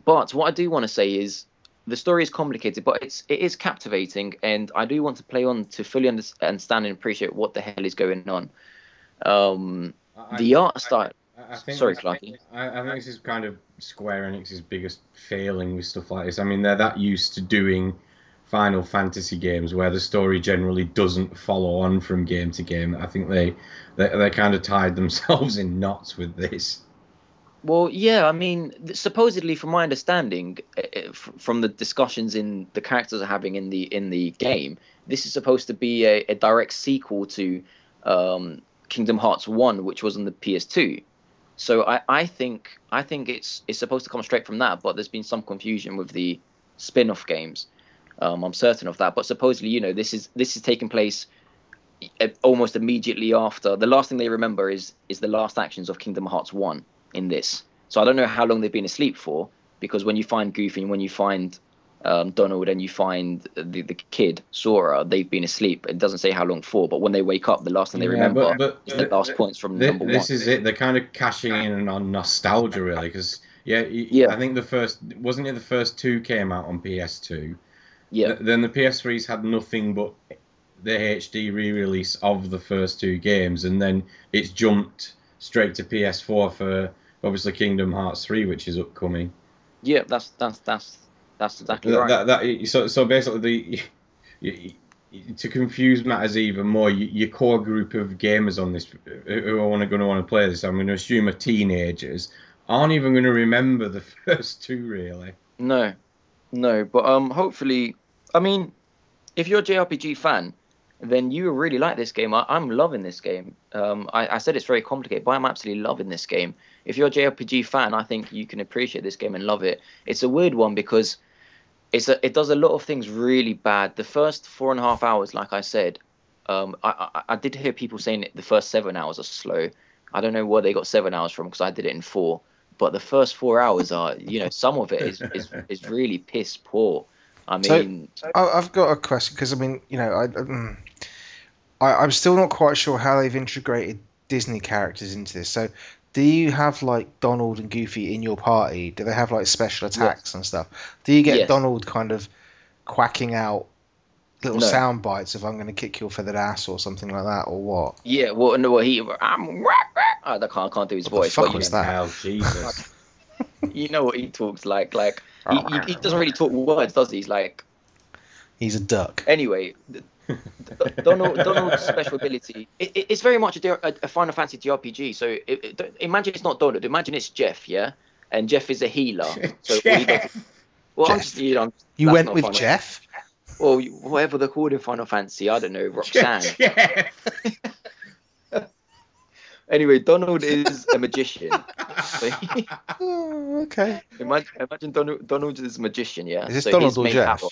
But what I do want to say is the story is complicated, but it's it is captivating, and I do want to play on to fully understand and appreciate what the hell is going on. Um, I- the I- art style. I, I think Sorry, Clarky. I, I think this is kind of Square Enix's biggest failing with stuff like this. I mean, they're that used to doing Final Fantasy games where the story generally doesn't follow on from game to game. I think they they, they kind of tied themselves in knots with this. Well, yeah, I mean, supposedly, from my understanding, uh, f- from the discussions in the characters are having in the in the game, this is supposed to be a, a direct sequel to um, Kingdom Hearts One, which was on the PS2. So I, I think I think it's it's supposed to come straight from that, but there's been some confusion with the spin-off games. Um, I'm certain of that, but supposedly, you know, this is this is taking place uh, almost immediately after. The last thing they remember is is the last actions of Kingdom Hearts One in this. So I don't know how long they've been asleep for, because when you find Goofy and when you find um, Donald and you find the the kid Sora, they've been asleep. It doesn't say how long for, but when they wake up, the last thing they Yeah, remember but- but is the th- last points from number this one. is it. They're kind of cashing in on nostalgia, really, because yeah, Yeah. I think the first wasn't it the first two came out on PS2. Yeah, Th- Then the PS3s had nothing but the HD re-release of the first two games, and then it's jumped straight to PS4 for obviously Kingdom Hearts 3, which is upcoming. yeah, that's that's that's that's exactly That- right. that- that- so, so basically, the, you, you- to confuse matters even more, you, your core group of gamers on this who who are going to want to play this, I'm going to assume are teenagers, aren't even going to remember the first two really. No, no, but um, hopefully, I mean, if you're a JRPG fan, then you really like this game. I, I'm loving this game. Um, I, I said it's very complicated, but I'm absolutely loving this game. If you're a JRPG fan, I think you can appreciate this game and love it. It's a weird one because it's a, it does a lot of things really bad. The first four and a half hours, like I said, um, I, I, I did hear people saying the first seven hours are slow. I don't know where they got seven hours from because I did it in four. But the first four hours are, you know, some of it is is, is really piss poor. I So- mean, I, I've got a question because I mean, you know, I, um, I I'm still not quite sure how they've integrated Disney characters into this. So, do you have like Donald and Goofy in your party? Do they have like special attacks and stuff? Do you get Yes. Donald kind of quacking out little No. sound bites of "I'm going to kick your feathered ass" or something like that, or what? yeah, well, no, well, he, I'm, I can't, I can't do his What the voice. fuck but you, was that? Hell, Jesus. you know what he talks like. Like Oh, he, he, he doesn't really talk words, does he? He's like He's a duck. anyway. th- th- Donald Donald's special ability. It, it- it's very much a, a, a Final Fantasy JRPG. So it, it, imagine it's not Donald. Imagine it's Jeff, yeah, and Jeff is a healer. So all he does, Jeff. well, I'm Jeff. just, you know, You went with Final- Jeff. or whatever they're called in Final Fantasy. I don't know, Roxanne. Jeff. Anyway, Donald is a magician. So Oh, okay. imagine, imagine Donald, Donald is a magician, yeah. Is this so Donald or Jeff? power-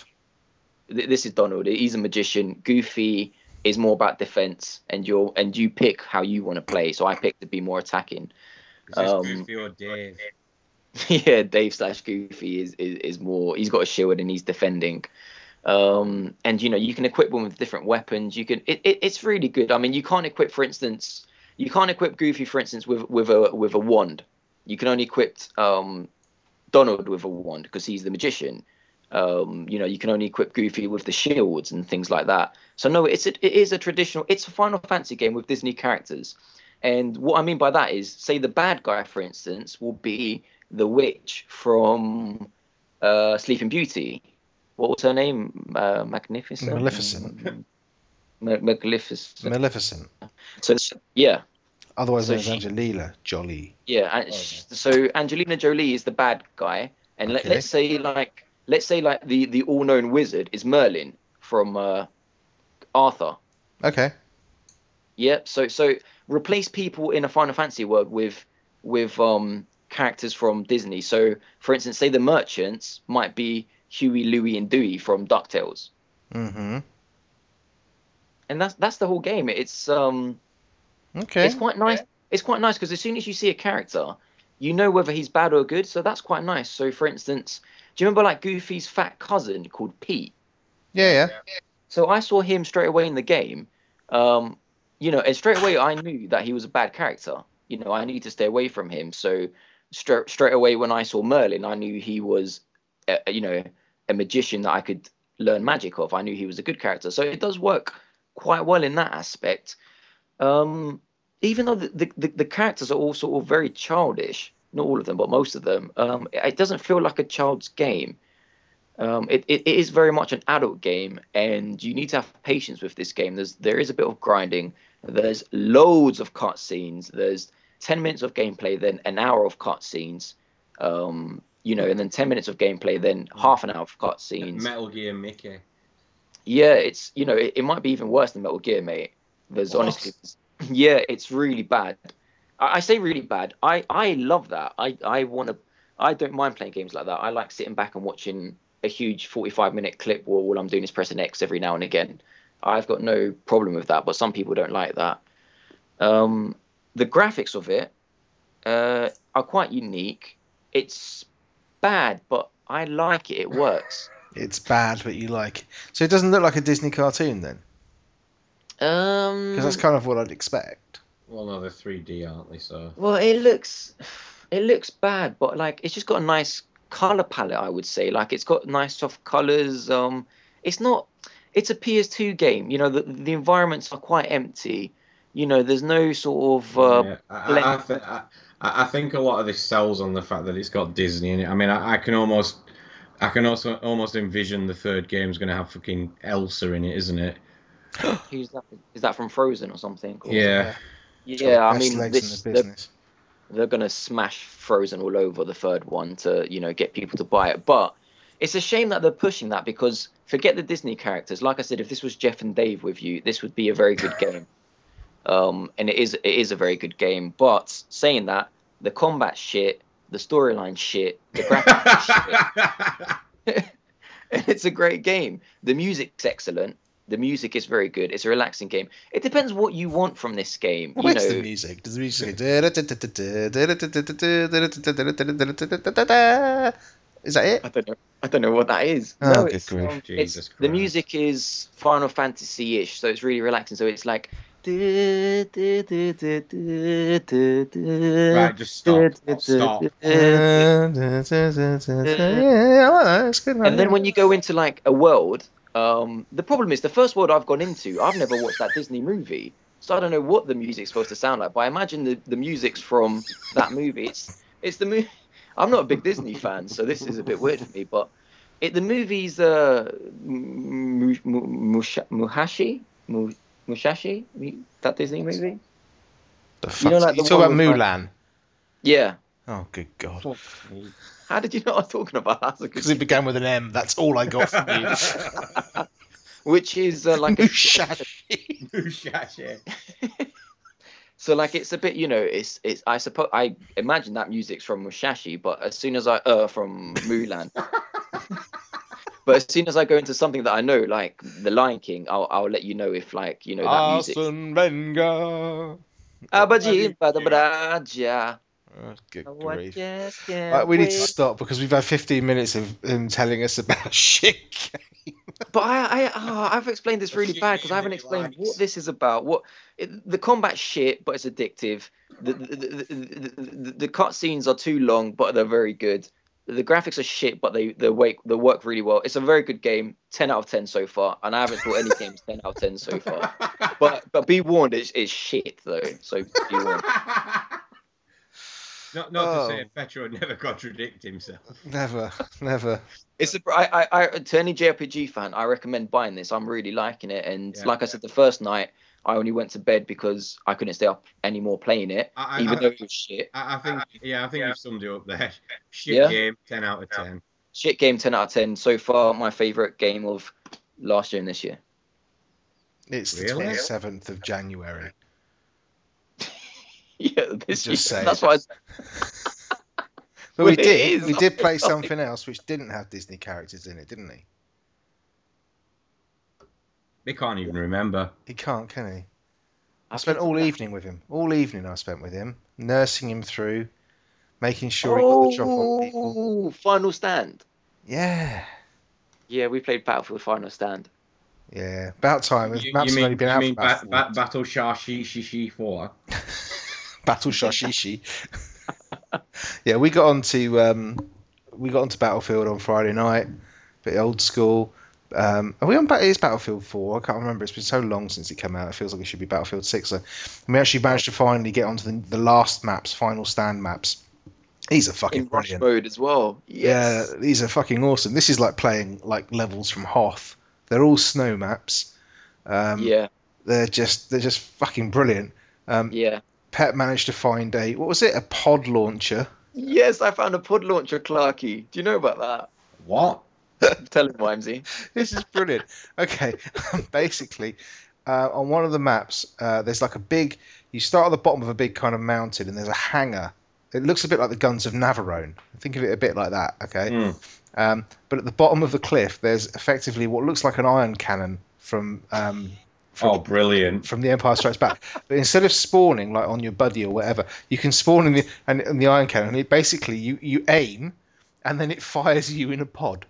Th- This is Donald. He's a magician. Goofy is more about defense, and you're and you pick how you want to play. So I picked to be more attacking. Is this Um, Goofy or Dave? yeah, Dave slash Goofy is, is is more. He's got a shield and he's defending. Um, and you know you can equip them with different weapons. You can. It, it, it's really good. I mean, you can't equip, for instance, you can't equip Goofy, for instance, with with a with a wand. You can only equip um, Donald with a wand because he's the magician. Um, you know, you can only equip Goofy with the shields and things like that. So no, it's a, it is a traditional. It's a Final Fantasy game with Disney characters. And what I mean by that is, say the bad guy, for instance, will be the witch from uh, Sleeping Beauty. What was her name? Uh, Magnificent. Maleficent. Ma- Magnificent. Maleficent. So yeah, Otherwise So known as she- Angelina Jolie. yeah. And Oh, sh- so Angelina Jolie is the bad guy, and let, Okay. let's say like let's say like the the all known wizard is Merlin from uh, Arthur. Okay. Yep. So so replace people in a Final Fantasy world with with um characters from Disney. So for instance, say the merchants might be Huey, Louie, and Dewey from Ducktales, Mm-hmm. and that's that's the whole game. It's um Okay. it's quite nice. It's quite nice because as soon as you see a character, you know whether he's bad or good. So that's quite nice. So for instance, do you remember like Goofy's fat cousin called Pete? Yeah, yeah. So I saw him straight away in the game. Um, you know, and straight away I knew that he was a bad character. You know, I need to stay away from him. So straight straight away when I saw Merlin, I knew he was, a, you know, a magician that I could learn magic of. I knew he was a good character. So it does work quite well in that aspect. Um, even though the, the, the, characters are all sort of very childish, not all of them, but most of them, um, it, doesn't feel like a child's game. Um, it, it, it is very much an adult game, and you need to have patience with this game. There's there is a bit of grinding. There's loads of cutscenes. There's ten minutes of gameplay, then an hour of cutscenes. Um, you know, and then ten minutes of gameplay, then half an hour of cutscenes. Metal Gear Mickey. Yeah, it's you know it, it might be even worse than Metal Gear, mate. There's What? honestly, yeah, it's really bad. I, I say really bad. I I love that. I I want to. I don't mind playing games like that. I like sitting back and watching a huge 45 minute clip where all I'm doing is pressing X every now and again. I've got no problem with that, but some people don't like that. Um, the graphics of it uh, are quite unique. It's bad, but I like it. It works. It's bad, but you like. it. So it doesn't look like a Disney cartoon then, Um, because that's kind of what I'd expect. Well, no, they're 3D, aren't they? So Well, it looks it looks bad, but like it's just got a nice color palette, I would say. Like it's got nice soft colors. Um, it's not. It's a PS2 game. You know, the the environments are quite empty. You know, there's no sort of. Uh, yeah. I, I, I, th- I, I think a lot of this sells on the fact that it's got Disney in it. I mean, I, I can almost, I can also almost envision the third game's going to have fucking Elsa in it, isn't it? who's that? Is that from Frozen or something? Or- Yeah. Yeah, I mean, this, the they're, they're gonna smash Frozen all over the third one to you know get people to buy it. But it's a shame that they're pushing that because forget the Disney characters. Like I said, if this was Jeff and Dave with you, this would be a very good game. Um, and it is it is a very good game. But saying that, the combat shit, the storyline shit, the graphics shit, and it's a great game. The music's excellent. The music is very good. It's a relaxing game. It depends what you want from this game. You Where's know, the music? Does the music? Is that it? I don't know. I don't know what that is. Oh, no, it's, um, it's Jesus the music is Final Fantasy-ish, so it's really relaxing. So it's like. Right, just stop. Stop. yeah, well, it's good. And then when you go into like a world, um, the problem is the first world I've gone into, I've never watched that Disney movie, so I don't know what the music's supposed to sound like. But I imagine the, the music's from that movie. It's it's the movie. I'm not a big Disney fan, so this is a bit weird for me. But it the movie's uh, Mu- Mu- Musha- Muhashi, Mu- Mushashi, that Disney movie. the you fuck? know, like you the talk about with, like- Mulan. Yeah. Oh, good God. How did you know what I'm talking about? That's Because it began with an M. That's all I got from you. Which is uh, like a Mushashi. Mushashi. So like it's a bit, you know, it's it's I suppose I imagine that music's from Mushashi, but as soon as I uh from Mulan. but as soon as I go into something that I know, like The Lion King, I'll I'll let you know if like you know that music. Arsene Wenger. Abaji, badabraja, Oh, good what grief. just Right, we need to stop because we've had 15 minutes of him telling us about a shit game. But I, I, oh, I've explained this really bad because I haven't explained likes. what this is about. What it, the combat shit, but it's addictive. The the, the, the, the, the cutscenes are too long, but they're very good. The graphics are shit, but they they work they work really well. It's a very good game. Ten out of ten so far, and I haven't thought any games ten out of ten so far. But but be warned, it's, it's shit though. So be warned. not not Oh. to say oh. Petro never contradict himself. Never, never. It's a, I, I, I, to any JRPG fan, I recommend buying this. I'm really liking it, and Yeah. like I said, the first night I only went to bed because I couldn't stay up anymore playing it, I, I, even I, though it was shit. I I think yeah, I think you've summed it up there. Shit Yeah. game, ten out of ten. Shit game, 10 out of 10. So far, my favorite game of last year and this year. It's the 27th of January. yeah, this Just year. saying. That's why. But Well, we did. is. We did play I'm something else which didn't have Disney characters in it, didn't he? They can't even remember. He can't, can he? I I spent all that- evening with him. All evening I spent with him, nursing him through, making sure he got the drop on people. Oh, Final Stand. Yeah, Yeah, we played Battlefield Final Stand. yeah. About time. You, Maps you mean, only been you out mean for about ba- four ba- weeks. Battle Shashi Shishi 4? Battle Shashishi. yeah, we got onto um, we got onto Battlefield on Friday night, bit old school. Um, are we on? It is Battlefield Four. I can't remember. It's been so long since it came out. It feels like it should be Battlefield Six. So we actually managed to finally get onto the, the last maps, final stand maps. These are fucking In brilliant. mode as well. Yes. Yeah, these are fucking awesome. This is like playing like levels from Hoth. They're all snow maps. Um, yeah. They're just they're just fucking brilliant. Um, Yeah. Pet managed to find a what was it? A pod launcher. Yes, I found a pod launcher, Clarky. Do you know about that? What? that? Tell him, Vimesy. this is brilliant. Okay, basically, uh, on one of the maps, uh, there's like a big. You start at the bottom of a big kind of mountain, and there's a hangar. It looks a bit like the guns of Navarone. Think of it a bit like that. Okay, Mm. um, but at the bottom of the cliff, there's effectively what looks like an ion cannon from. Um, from Oh, brilliant. from the Empire Strikes Back. But instead of spawning like on your buddy or whatever, you can spawn in the and, and the ion cannon. It basically you you aim, and then it fires you in a pod.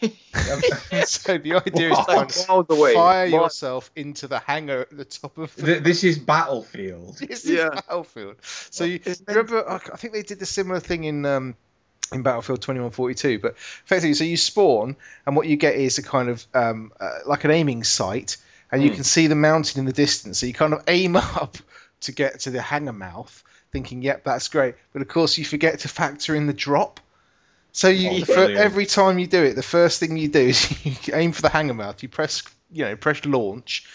so the idea is to What? kind of Miles fire Miles- yourself into the hangar at the top of the. This is Battlefield. This is Yeah. Battlefield. So you It's meant- remember? I I think they did the similar thing in um, in Battlefield 2142. But effectively, so you spawn, and what you get is a kind of um, uh, like an aiming sight, and you Hmm. can see the mountain in the distance. So you kind of aim up to get to the hangar mouth, thinking, "Yep, that's great." But of course, you forget to factor in the drop. So you, Oh, the every time you do it, the first thing you do is you aim for the hangar mouth. You press, you know, press launch,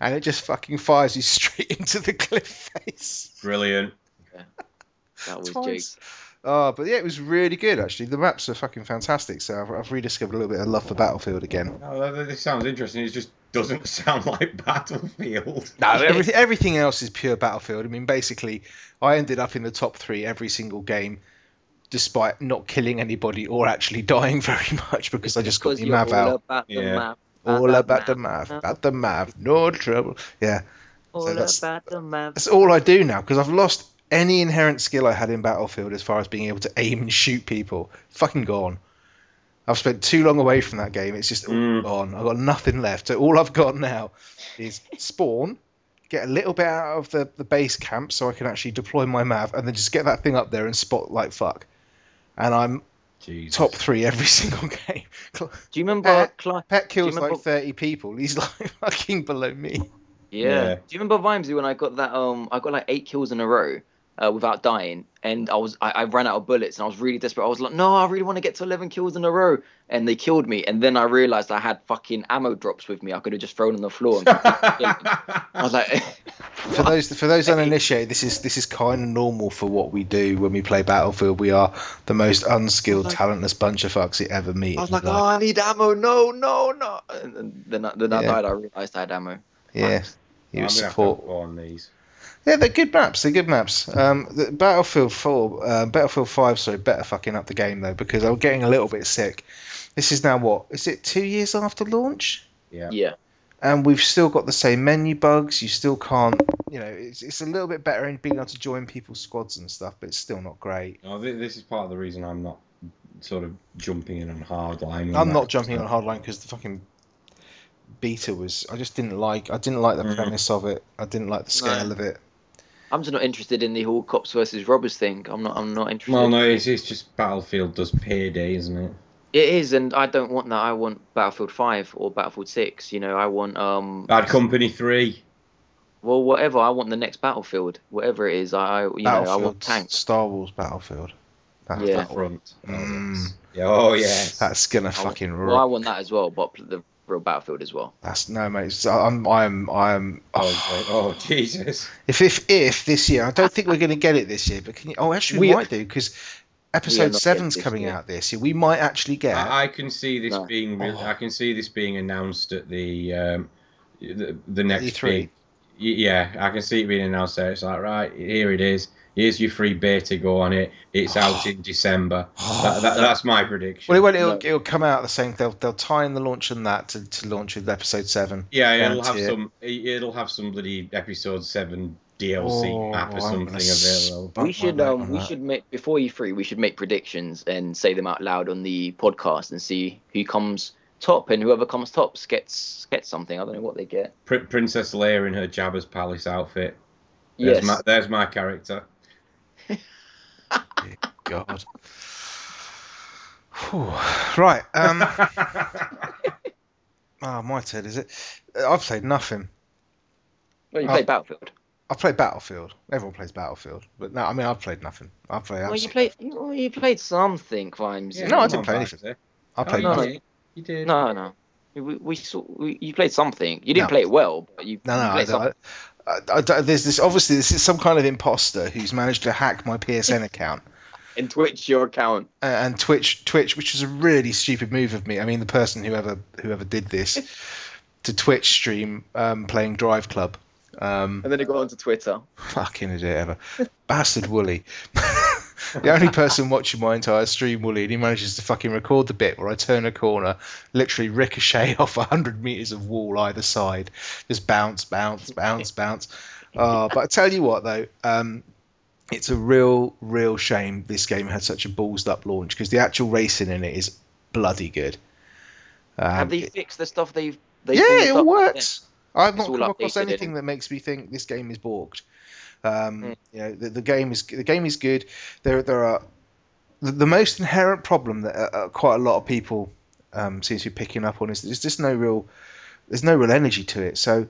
and it just fucking fires you straight into the cliff face. Brilliant. That was Twice. Jake's. Oh, but yeah, it was really good actually. The maps are fucking fantastic. So I've, I've rediscovered a little bit of love for Battlefield again. Oh, that- that- this sounds interesting. It just doesn't sound like Battlefield. No, everything everything else is pure Battlefield. I mean, basically, I ended up in the top three every single game, despite not killing anybody or actually dying very much because I just got the you're Mav all out. about the Yeah. map. All about the map. Mav, about the Mav, no trouble. Yeah, All that's- about the map. that's all I do now because I've lost any inherent skill I had in Battlefield as far as being able to aim and shoot people. Fucking gone. I've spent too long away from that game. It's just Mm. gone. I've got nothing left. So all I've got now is spawn, get a little bit out of the, the base camp so I can actually deploy my map, and then just get that thing up there and spot like fuck. And I'm Jesus. top three every single game. Do you remember Pet- Clark? Pet kills remember- like 30 people. He's like fucking below me. Yeah. Yeah. Do you remember Vimesy when I got that? Um, I got like eight kills in a row uh, without dying, and I was I, I ran out of bullets, and I was really desperate. I was like, no, I really want to get to 11 kills in a row, and they killed me. And then I realized I had fucking ammo drops with me. I could have just thrown on the floor. And I was like, For those for those uninitiated, this is this is kind of normal for what we do when we play Battlefield. We are the most unskilled, Like- talentless bunch of fucks you ever meet. I was in like, oh. I need ammo. No, no, no. And and then I, then I Yeah. died. I realized I had ammo. yeah, Thanks. you I'm gonna have to support. on these. Yeah, they're good maps. They're good maps. Um, the Battlefield 4, uh, Battlefield 5, sorry, better fucking up the game though because I'm getting a little bit sick. This is now what? Is it two years after launch? Yeah. Yeah. And we've still got the same menu bugs. You still can't, you know, it's, it's a little bit better in being able to join people's squads and stuff, but it's still not great. No, thi- this is part of the reason I'm not sort of jumping in on hardline. I'm not comes jumping on hardline because the fucking beta was. I just didn't like. I didn't like the Mhm. premise of it. I didn't like the scale No. of it. I'm just not interested in the whole cops versus robbers thing. I'm not. I'm not interested. Well, no, it's, it's just Battlefield does payday, isn't it? It is, and I don't want that. I want Battlefield 5 or Battlefield 6. You know, I want um. Bad Company 3. Well, whatever. I want the next Battlefield, whatever it is. I, I you know, I want tanks. Star Wars Battlefield. That, Yeah. that- Front. Oh, Mm. yes. Yeah, oh, yes. that's gonna I want- fucking Well, I want that as well, but the real Battlefield as well. That's no, mate. it's- I'm, I'm, I'm. Oh, great. oh, Jesus. If, if, if this year, I don't think we're gonna get it this year, but can you? Oh, actually, we, We- might do because episode not seven's coming year. out this year. We might actually get. I, I can see this No. being. Oh. I can see this being announced at the um, the, the next E3. big- Yeah, I can see it being announced there. It's like, right, here it is. Here's your free beta. Go on it. It's out in December. That, that, that's my prediction. well, it won't, it'll, it'll come out the same. They'll, they'll tie in the launch and that to, to launch with episode seven. yeah, it'll have guarantee it. some. It'll have some bloody episode seven DLC Oh, map or I'm something available. We should um we that. should make before you free. we should make predictions and say them out loud on the podcast and see who comes top and whoever comes top gets gets something. I don't know what they get. Pr- Princess Leia in her Jabba's palace outfit. There's, Yes. my, there's my character. God. Whew. Right. Um. oh, my turn, is it? I've played nothing. Well, you Oh. play Battlefield. I've played Battlefield. Everyone plays Battlefield, but no, I mean I've played nothing. I've played. Well, you played you, well, you played something, Vimes. No, I didn't play anything. I played oh, no, you nothing. did. You did. No, no. We, we saw we, you played something. You didn't No. play it well, but you, No, you no. I, something. I, I, I, there's this. Obviously, this is some kind of imposter who's managed to hack my PSN account And Twitch your account. uh, and Twitch. Twitch, which was a really stupid move of me. I mean, the person whoever whoever did this to Twitch stream um, playing Driveclub. Um, And then it got onto Twitter. Fucking idiot ever. Bastard Wooly. the only person watching my entire stream, Wooly, and he manages to fucking record the bit where I turn a corner, literally ricochet off 100 metres of wall either side. Just bounce, bounce, bounce, bounce. Oh, but I tell you what, though, um, it's a real, real shame this game had such a ballsed up launch because the actual racing in it is bloody good. Um, Have they fixed the stuff they've they yeah, it works. I've not come across anything that makes me think this game is balked. Um, Hmm. You know, the, the game is the game is good. There there are the, the most inherent problem that uh, uh, quite a lot of people um, seem to be picking up on is there's just no real there's no real energy to it. So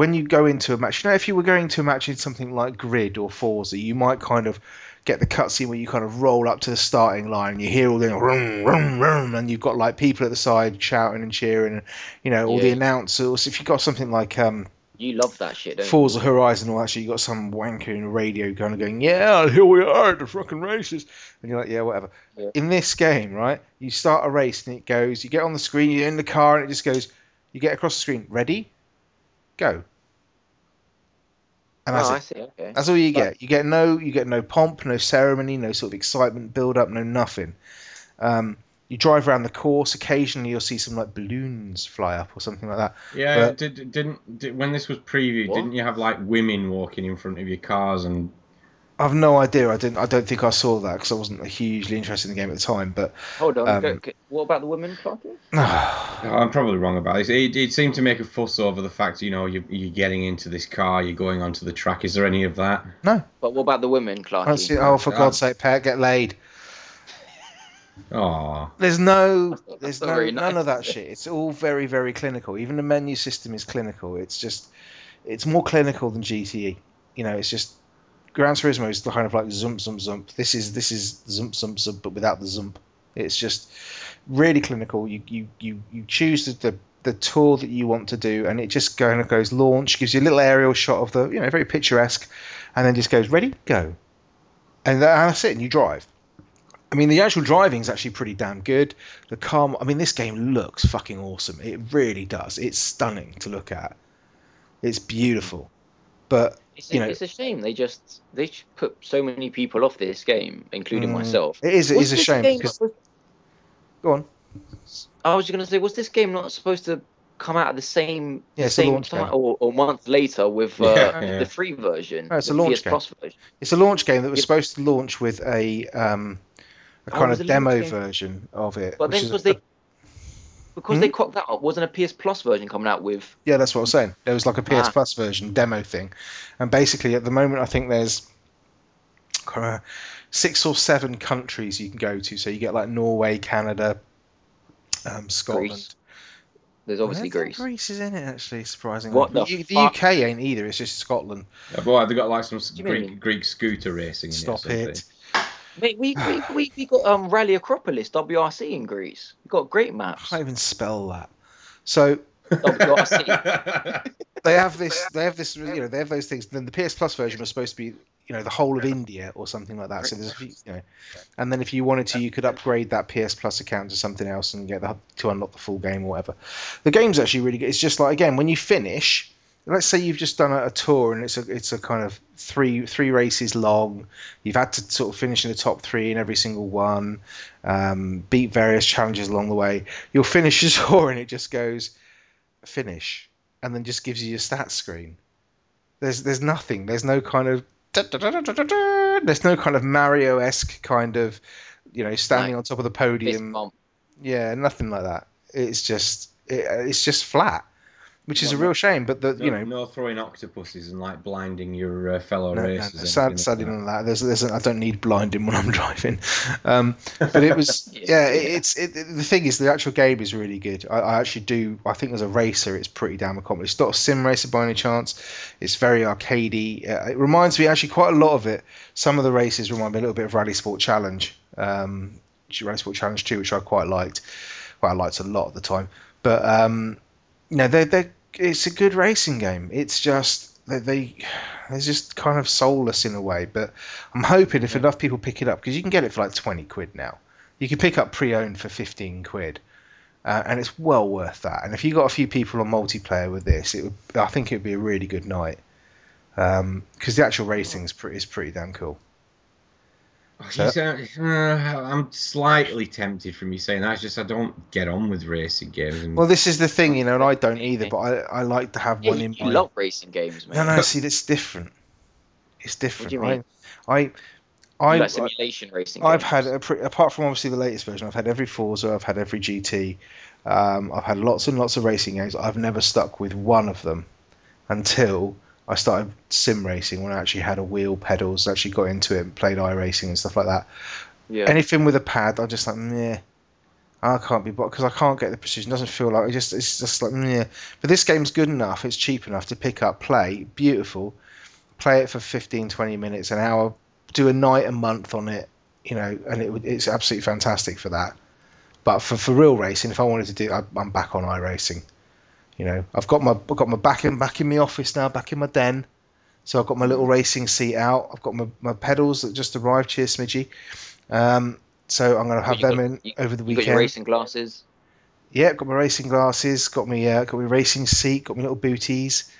when you go into a match, you know, if you were going to a match in something like Grid or Forza, you might kind of get the cutscene where you kind of roll up to the starting line and you hear all the rum, rum, rum, and you've got like people at the side shouting and cheering, and you know all the announcers. If you've got something like um, You love that shit, don't you? Forza Horizon, or actually you got some wanker in a radio kind of going, "Yeah, here we are at the fucking races," and you're like, "Yeah, whatever." Yeah. In this game, right, you start a race and it goes, you get on the screen, you're in the car, and it just goes, you get across the screen, ready, go, and Oh, that's I it. see. Okay. That's all you But- get. You get no, you get no pomp, no ceremony, no sort of excitement build up, no nothing. Um, you drive around the course. Occasionally, you'll see some like balloons fly up or something like that. Yeah, But- did, didn't did, when this was previewed, What? didn't you have like women walking in front of your cars and I've no idea. I didn't. I don't think I saw that because I wasn't hugely interested in the game at the time. But Hold on. Um, go- go- what about the women, Clarky? Oh, I'm probably wrong about this. It, it seemed to make a fuss over the fact, you know, you, you're getting into this car, you're going onto the track. Is there any of that? no, But what about the women, I don't see. Oh, for Ah. God's sake, Pat, get laid. Oh, There's no, there's no, very none of that shit. It's all very, very clinical. Even the menu system is clinical. It's just, it's more clinical than GTE. You know, it's just Gran Turismo is kind of like zump, zump, zump. This is this is zump, zump, zump, but without the zump. It's just really clinical. You you you you choose the, the the tour that you want to do, and it just kind of goes launch, gives you a little aerial shot of the, you know, very picturesque, and then just goes ready, go, and that's it, and you drive. I mean, the actual driving is actually pretty damn good. The car, I mean, this game looks fucking awesome. It really does. It's stunning to look at. It's beautiful, but It's, you know, it's a shame they just they put so many people off this game, including Mm. myself. it is it Was is a shame game because go on. I was just going to say, was this game not supposed to come out at the same Yeah, the same time or, or month later with uh, Yeah, yeah. the free version? No, it's a launch PS game. Plus version. It's a launch game that was supposed to launch with a um a Oh, kind it was of a demo version of it. But then is because a- they because Hmm? they cocked that up, wasn't a PS Plus version coming out with? Yeah, that's what I was saying. There was like a PS Ah. Plus version demo thing, and basically at the moment I think there's six or seven countries you can go to. So you get like Norway, Canada, um, Scotland. Greece. There's obviously I Greece. Greece is in it actually, surprisingly. What the U- the? UK ain't either. It's just Scotland. Yeah, but they got like some Greek. Greek scooter racing. Stop it. Mate, we, we, we, we got um Rally Acropolis WRC in Greece. We got great maps. I can't even spell that. So WRC. they have this they have this you know they have those things then the ps plus version was supposed to be you know the whole of india or something like that so there's a few you know and then if you wanted to you could upgrade that ps plus account to something else and get the, to unlock the full game or whatever the game's actually really good it's just like again when you finish let's say you've just done a, a tour and it's a it's a kind of three three races long you've had to sort of finish in the top three in every single one um, beat various challenges along the way you'll finish your tour and it just goes finish and then just gives you your stats screen. There's there's nothing. There's no kind of there's no kind of Mario esque kind of you know standing No. on top of the podium. Yeah, nothing like that. It's just it, it's just flat, which is a real shame. But the no, you know no throwing octopuses and like blinding your uh, fellow no, no, no, racers. and sad, sadly like none of that. There's, there's, I don't need blinding when I'm driving. Um, but it was, Yeah. yeah, it, it's it, the thing is the actual game is really good. I, I actually do. I think as a racer, it's pretty damn accomplished. It's not a sim racer by any chance. It's very arcadey. Uh, it reminds me actually quite a lot of it. Some of the races remind me a little bit of RalliSport Challenge, um, RalliSport Challenge Two, which I quite liked. Well, I liked a lot at the time. But um, you know, they they it's a good racing game. It's just they, they they're just kind of soulless in a way. But I'm hoping if enough people pick it up because you can get it for like 20 quid now. You can pick up pre-owned for 15 quid. Uh, and it's well worth that. And if you got a few people on multiplayer with this, it would, I think it would be a really good night. Because the actual racing is pretty, is pretty damn cool. That. Sound- uh, I'm slightly tempted from you saying that. It's just I don't get on with racing games. And Well, this is the thing, you know, and I don't either, but I, I like to have Yeah, one you, in you my. love racing games, man. No, no, see, that's different. It's different. do you mean? I, I, You I, like simulation racing. I've games. had a pre- apart from obviously the latest version, I've had every Forza, I've had every GT, um, I've had lots and lots of racing games. I've never stuck with one of them until I started sim racing when I actually had a wheel, pedals, actually got into it, and played iRacing and stuff like that. Yeah. Anything with a pad, I'm just like, meh. I can't be because I can't get the precision. It doesn't feel like it just it's just like meh. But this game's good enough. It's cheap enough to pick up, play, beautiful. Play it for 15, 20 minutes, an hour, do a night a month on it, you know, and it it's absolutely fantastic for that. But for, for real racing, if I wanted to do, I, I'm back on iRacing. You know, I've got my I've got my back in back in my office now, back in my den. So I've got my little racing seat out. I've got my, my pedals that just arrived. Cheers, Smidgy. Um, so I'm going to have you them got- in you- over the you got your weekend. racing glasses. Yeah, got my racing glasses. Got me uh, got my racing seat. Got my little booties.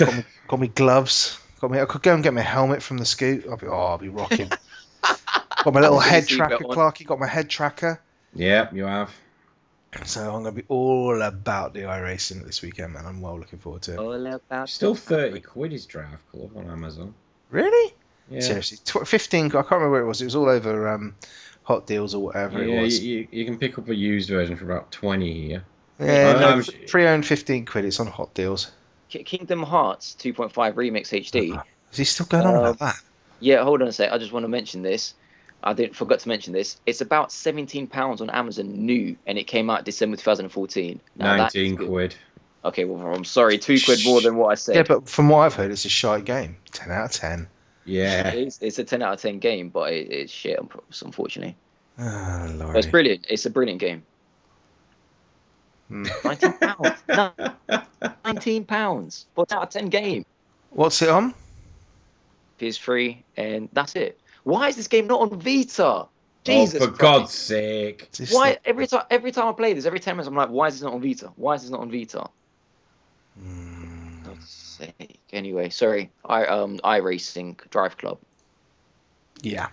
Got me, got me gloves. Got me. I could go and get my helmet from the scoot. I'll be oh, I'll be rocking. got my little head tracker, on. Clarky. Got my head tracker. yeah, you have. So I'm going to be all about the iRacing this weekend, man. I'm well looking forward to it. All about Still thirty quid is Drive Club on Amazon. Really? Yeah. Seriously, tw- 15. I can't remember where it was. It was all over um, Hot Deals or whatever Yeah, it was. you, you, you can pick up a used version for about twenty here. Yeah, I- no, I'm- pre-owned 15 quid. It's on Hot Deals. Kingdom Hearts 2.5 Remix HD. Is he still going on Um, about that? Yeah, hold on a sec. I just want to mention this. I didn't forgot to mention this. It's about 17 pounds on Amazon new, and it came out December 2014. Now, Nineteen quid. Okay, well, I'm sorry, two quid more than what I said. Yeah, but from what I've heard, it's a shite game. 10 out of 10. Yeah. it's, it's a 10 out of 10 game, but it, it's shit, unfortunately. Oh, But Lord. it's brilliant. It's a brilliant game. Hmm. 19 pounds. no, 19 pounds for a 10 out of 10 game. What's it on? PS3, and that's it. Why is this game not on Vita? Jesus oh, for Christ. God's sake. Why every time every time I play this, every ten minutes I'm like, why is this not on Vita? Why is this not on Vita? Hmm. sake. Anyway, sorry. I um I racing Driveclub. Yeah.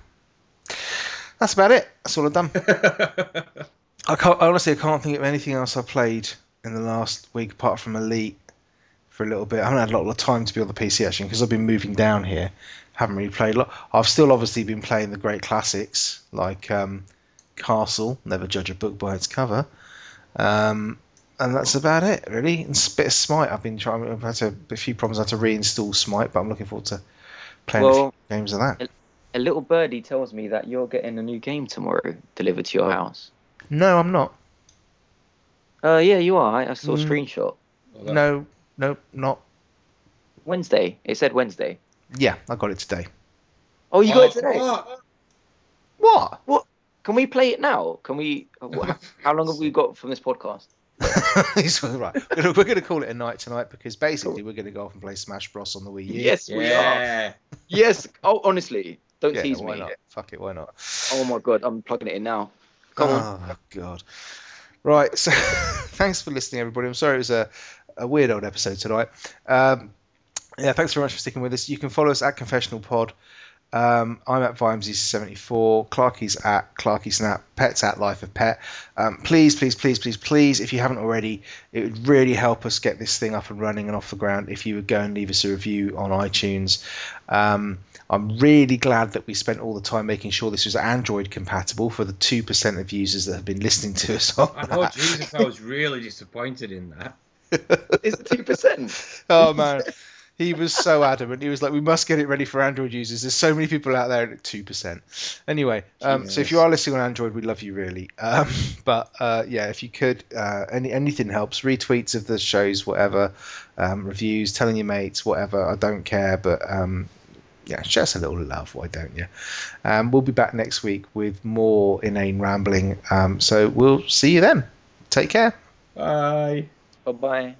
That's about it. That's all I've done. I can't honestly. I can't think of anything else I've played in the last week apart from Elite for a little bit. I haven't had a lot of time to be on the PC actually because I've been moving down here. Haven't really played a lot. I've still obviously been playing the great classics like um, Castle. Never judge a book by its cover. Um, and that's about it really. And a bit of Smite. I've been trying. I've had to, a few problems. I had to reinstall Smite, but I'm looking forward to playing a few Well, games of that. A little birdie tells me that you're getting a new game tomorrow delivered to your house. No, I'm not. Uh, yeah, you are. I, I saw a Mm. screenshot. No, no, not. Wednesday. It said Wednesday. Yeah, I got it today. Oh, you got it today. What? What can we play it now? Can we? wh- How long have we got from this podcast? He's right. We're gonna, call it a night tonight because basically we're gonna go off and play Smash Bros on the Wii U. Yes, we are. Yes. Oh, honestly, don't Yeah, tease why me. not? Fuck it, why not? Oh my god, I'm plugging it in now. Come on. Oh god. Right. So thanks for listening, everybody. I'm sorry it was a, a weird old episode tonight. Um, yeah, thanks very much for sticking with us. You can follow us at Confessional Pod. Um, I'm at Vimesy74. Clarky's at Clarky Snap. Pet's at Life of Pet. Um, please, please, please, please, please, if you haven't already, it would really help us get this thing up and running and off the ground if you would go and leave us a review on iTunes. Um, I'm really glad that we spent all the time making sure this was Android compatible for the 2% of users that have been listening to us on I know, that. Jesus, I was really disappointed in that. Is it two percent? oh man, he was so adamant. He was like, "We must get it ready for Android users." There's so many people out there at two percent. Anyway, um, so if you are listening on Android, we love you really. Um, but uh, yeah, if you could, uh, any anything helps. Retweets of the shows, whatever, um, reviews, telling your mates, whatever. I don't care, but um, yeah, show us a little love. Why don't you? Um, we'll be back next week with more inane rambling. Um, so we'll see you then. Take care. Bye. Bye bye.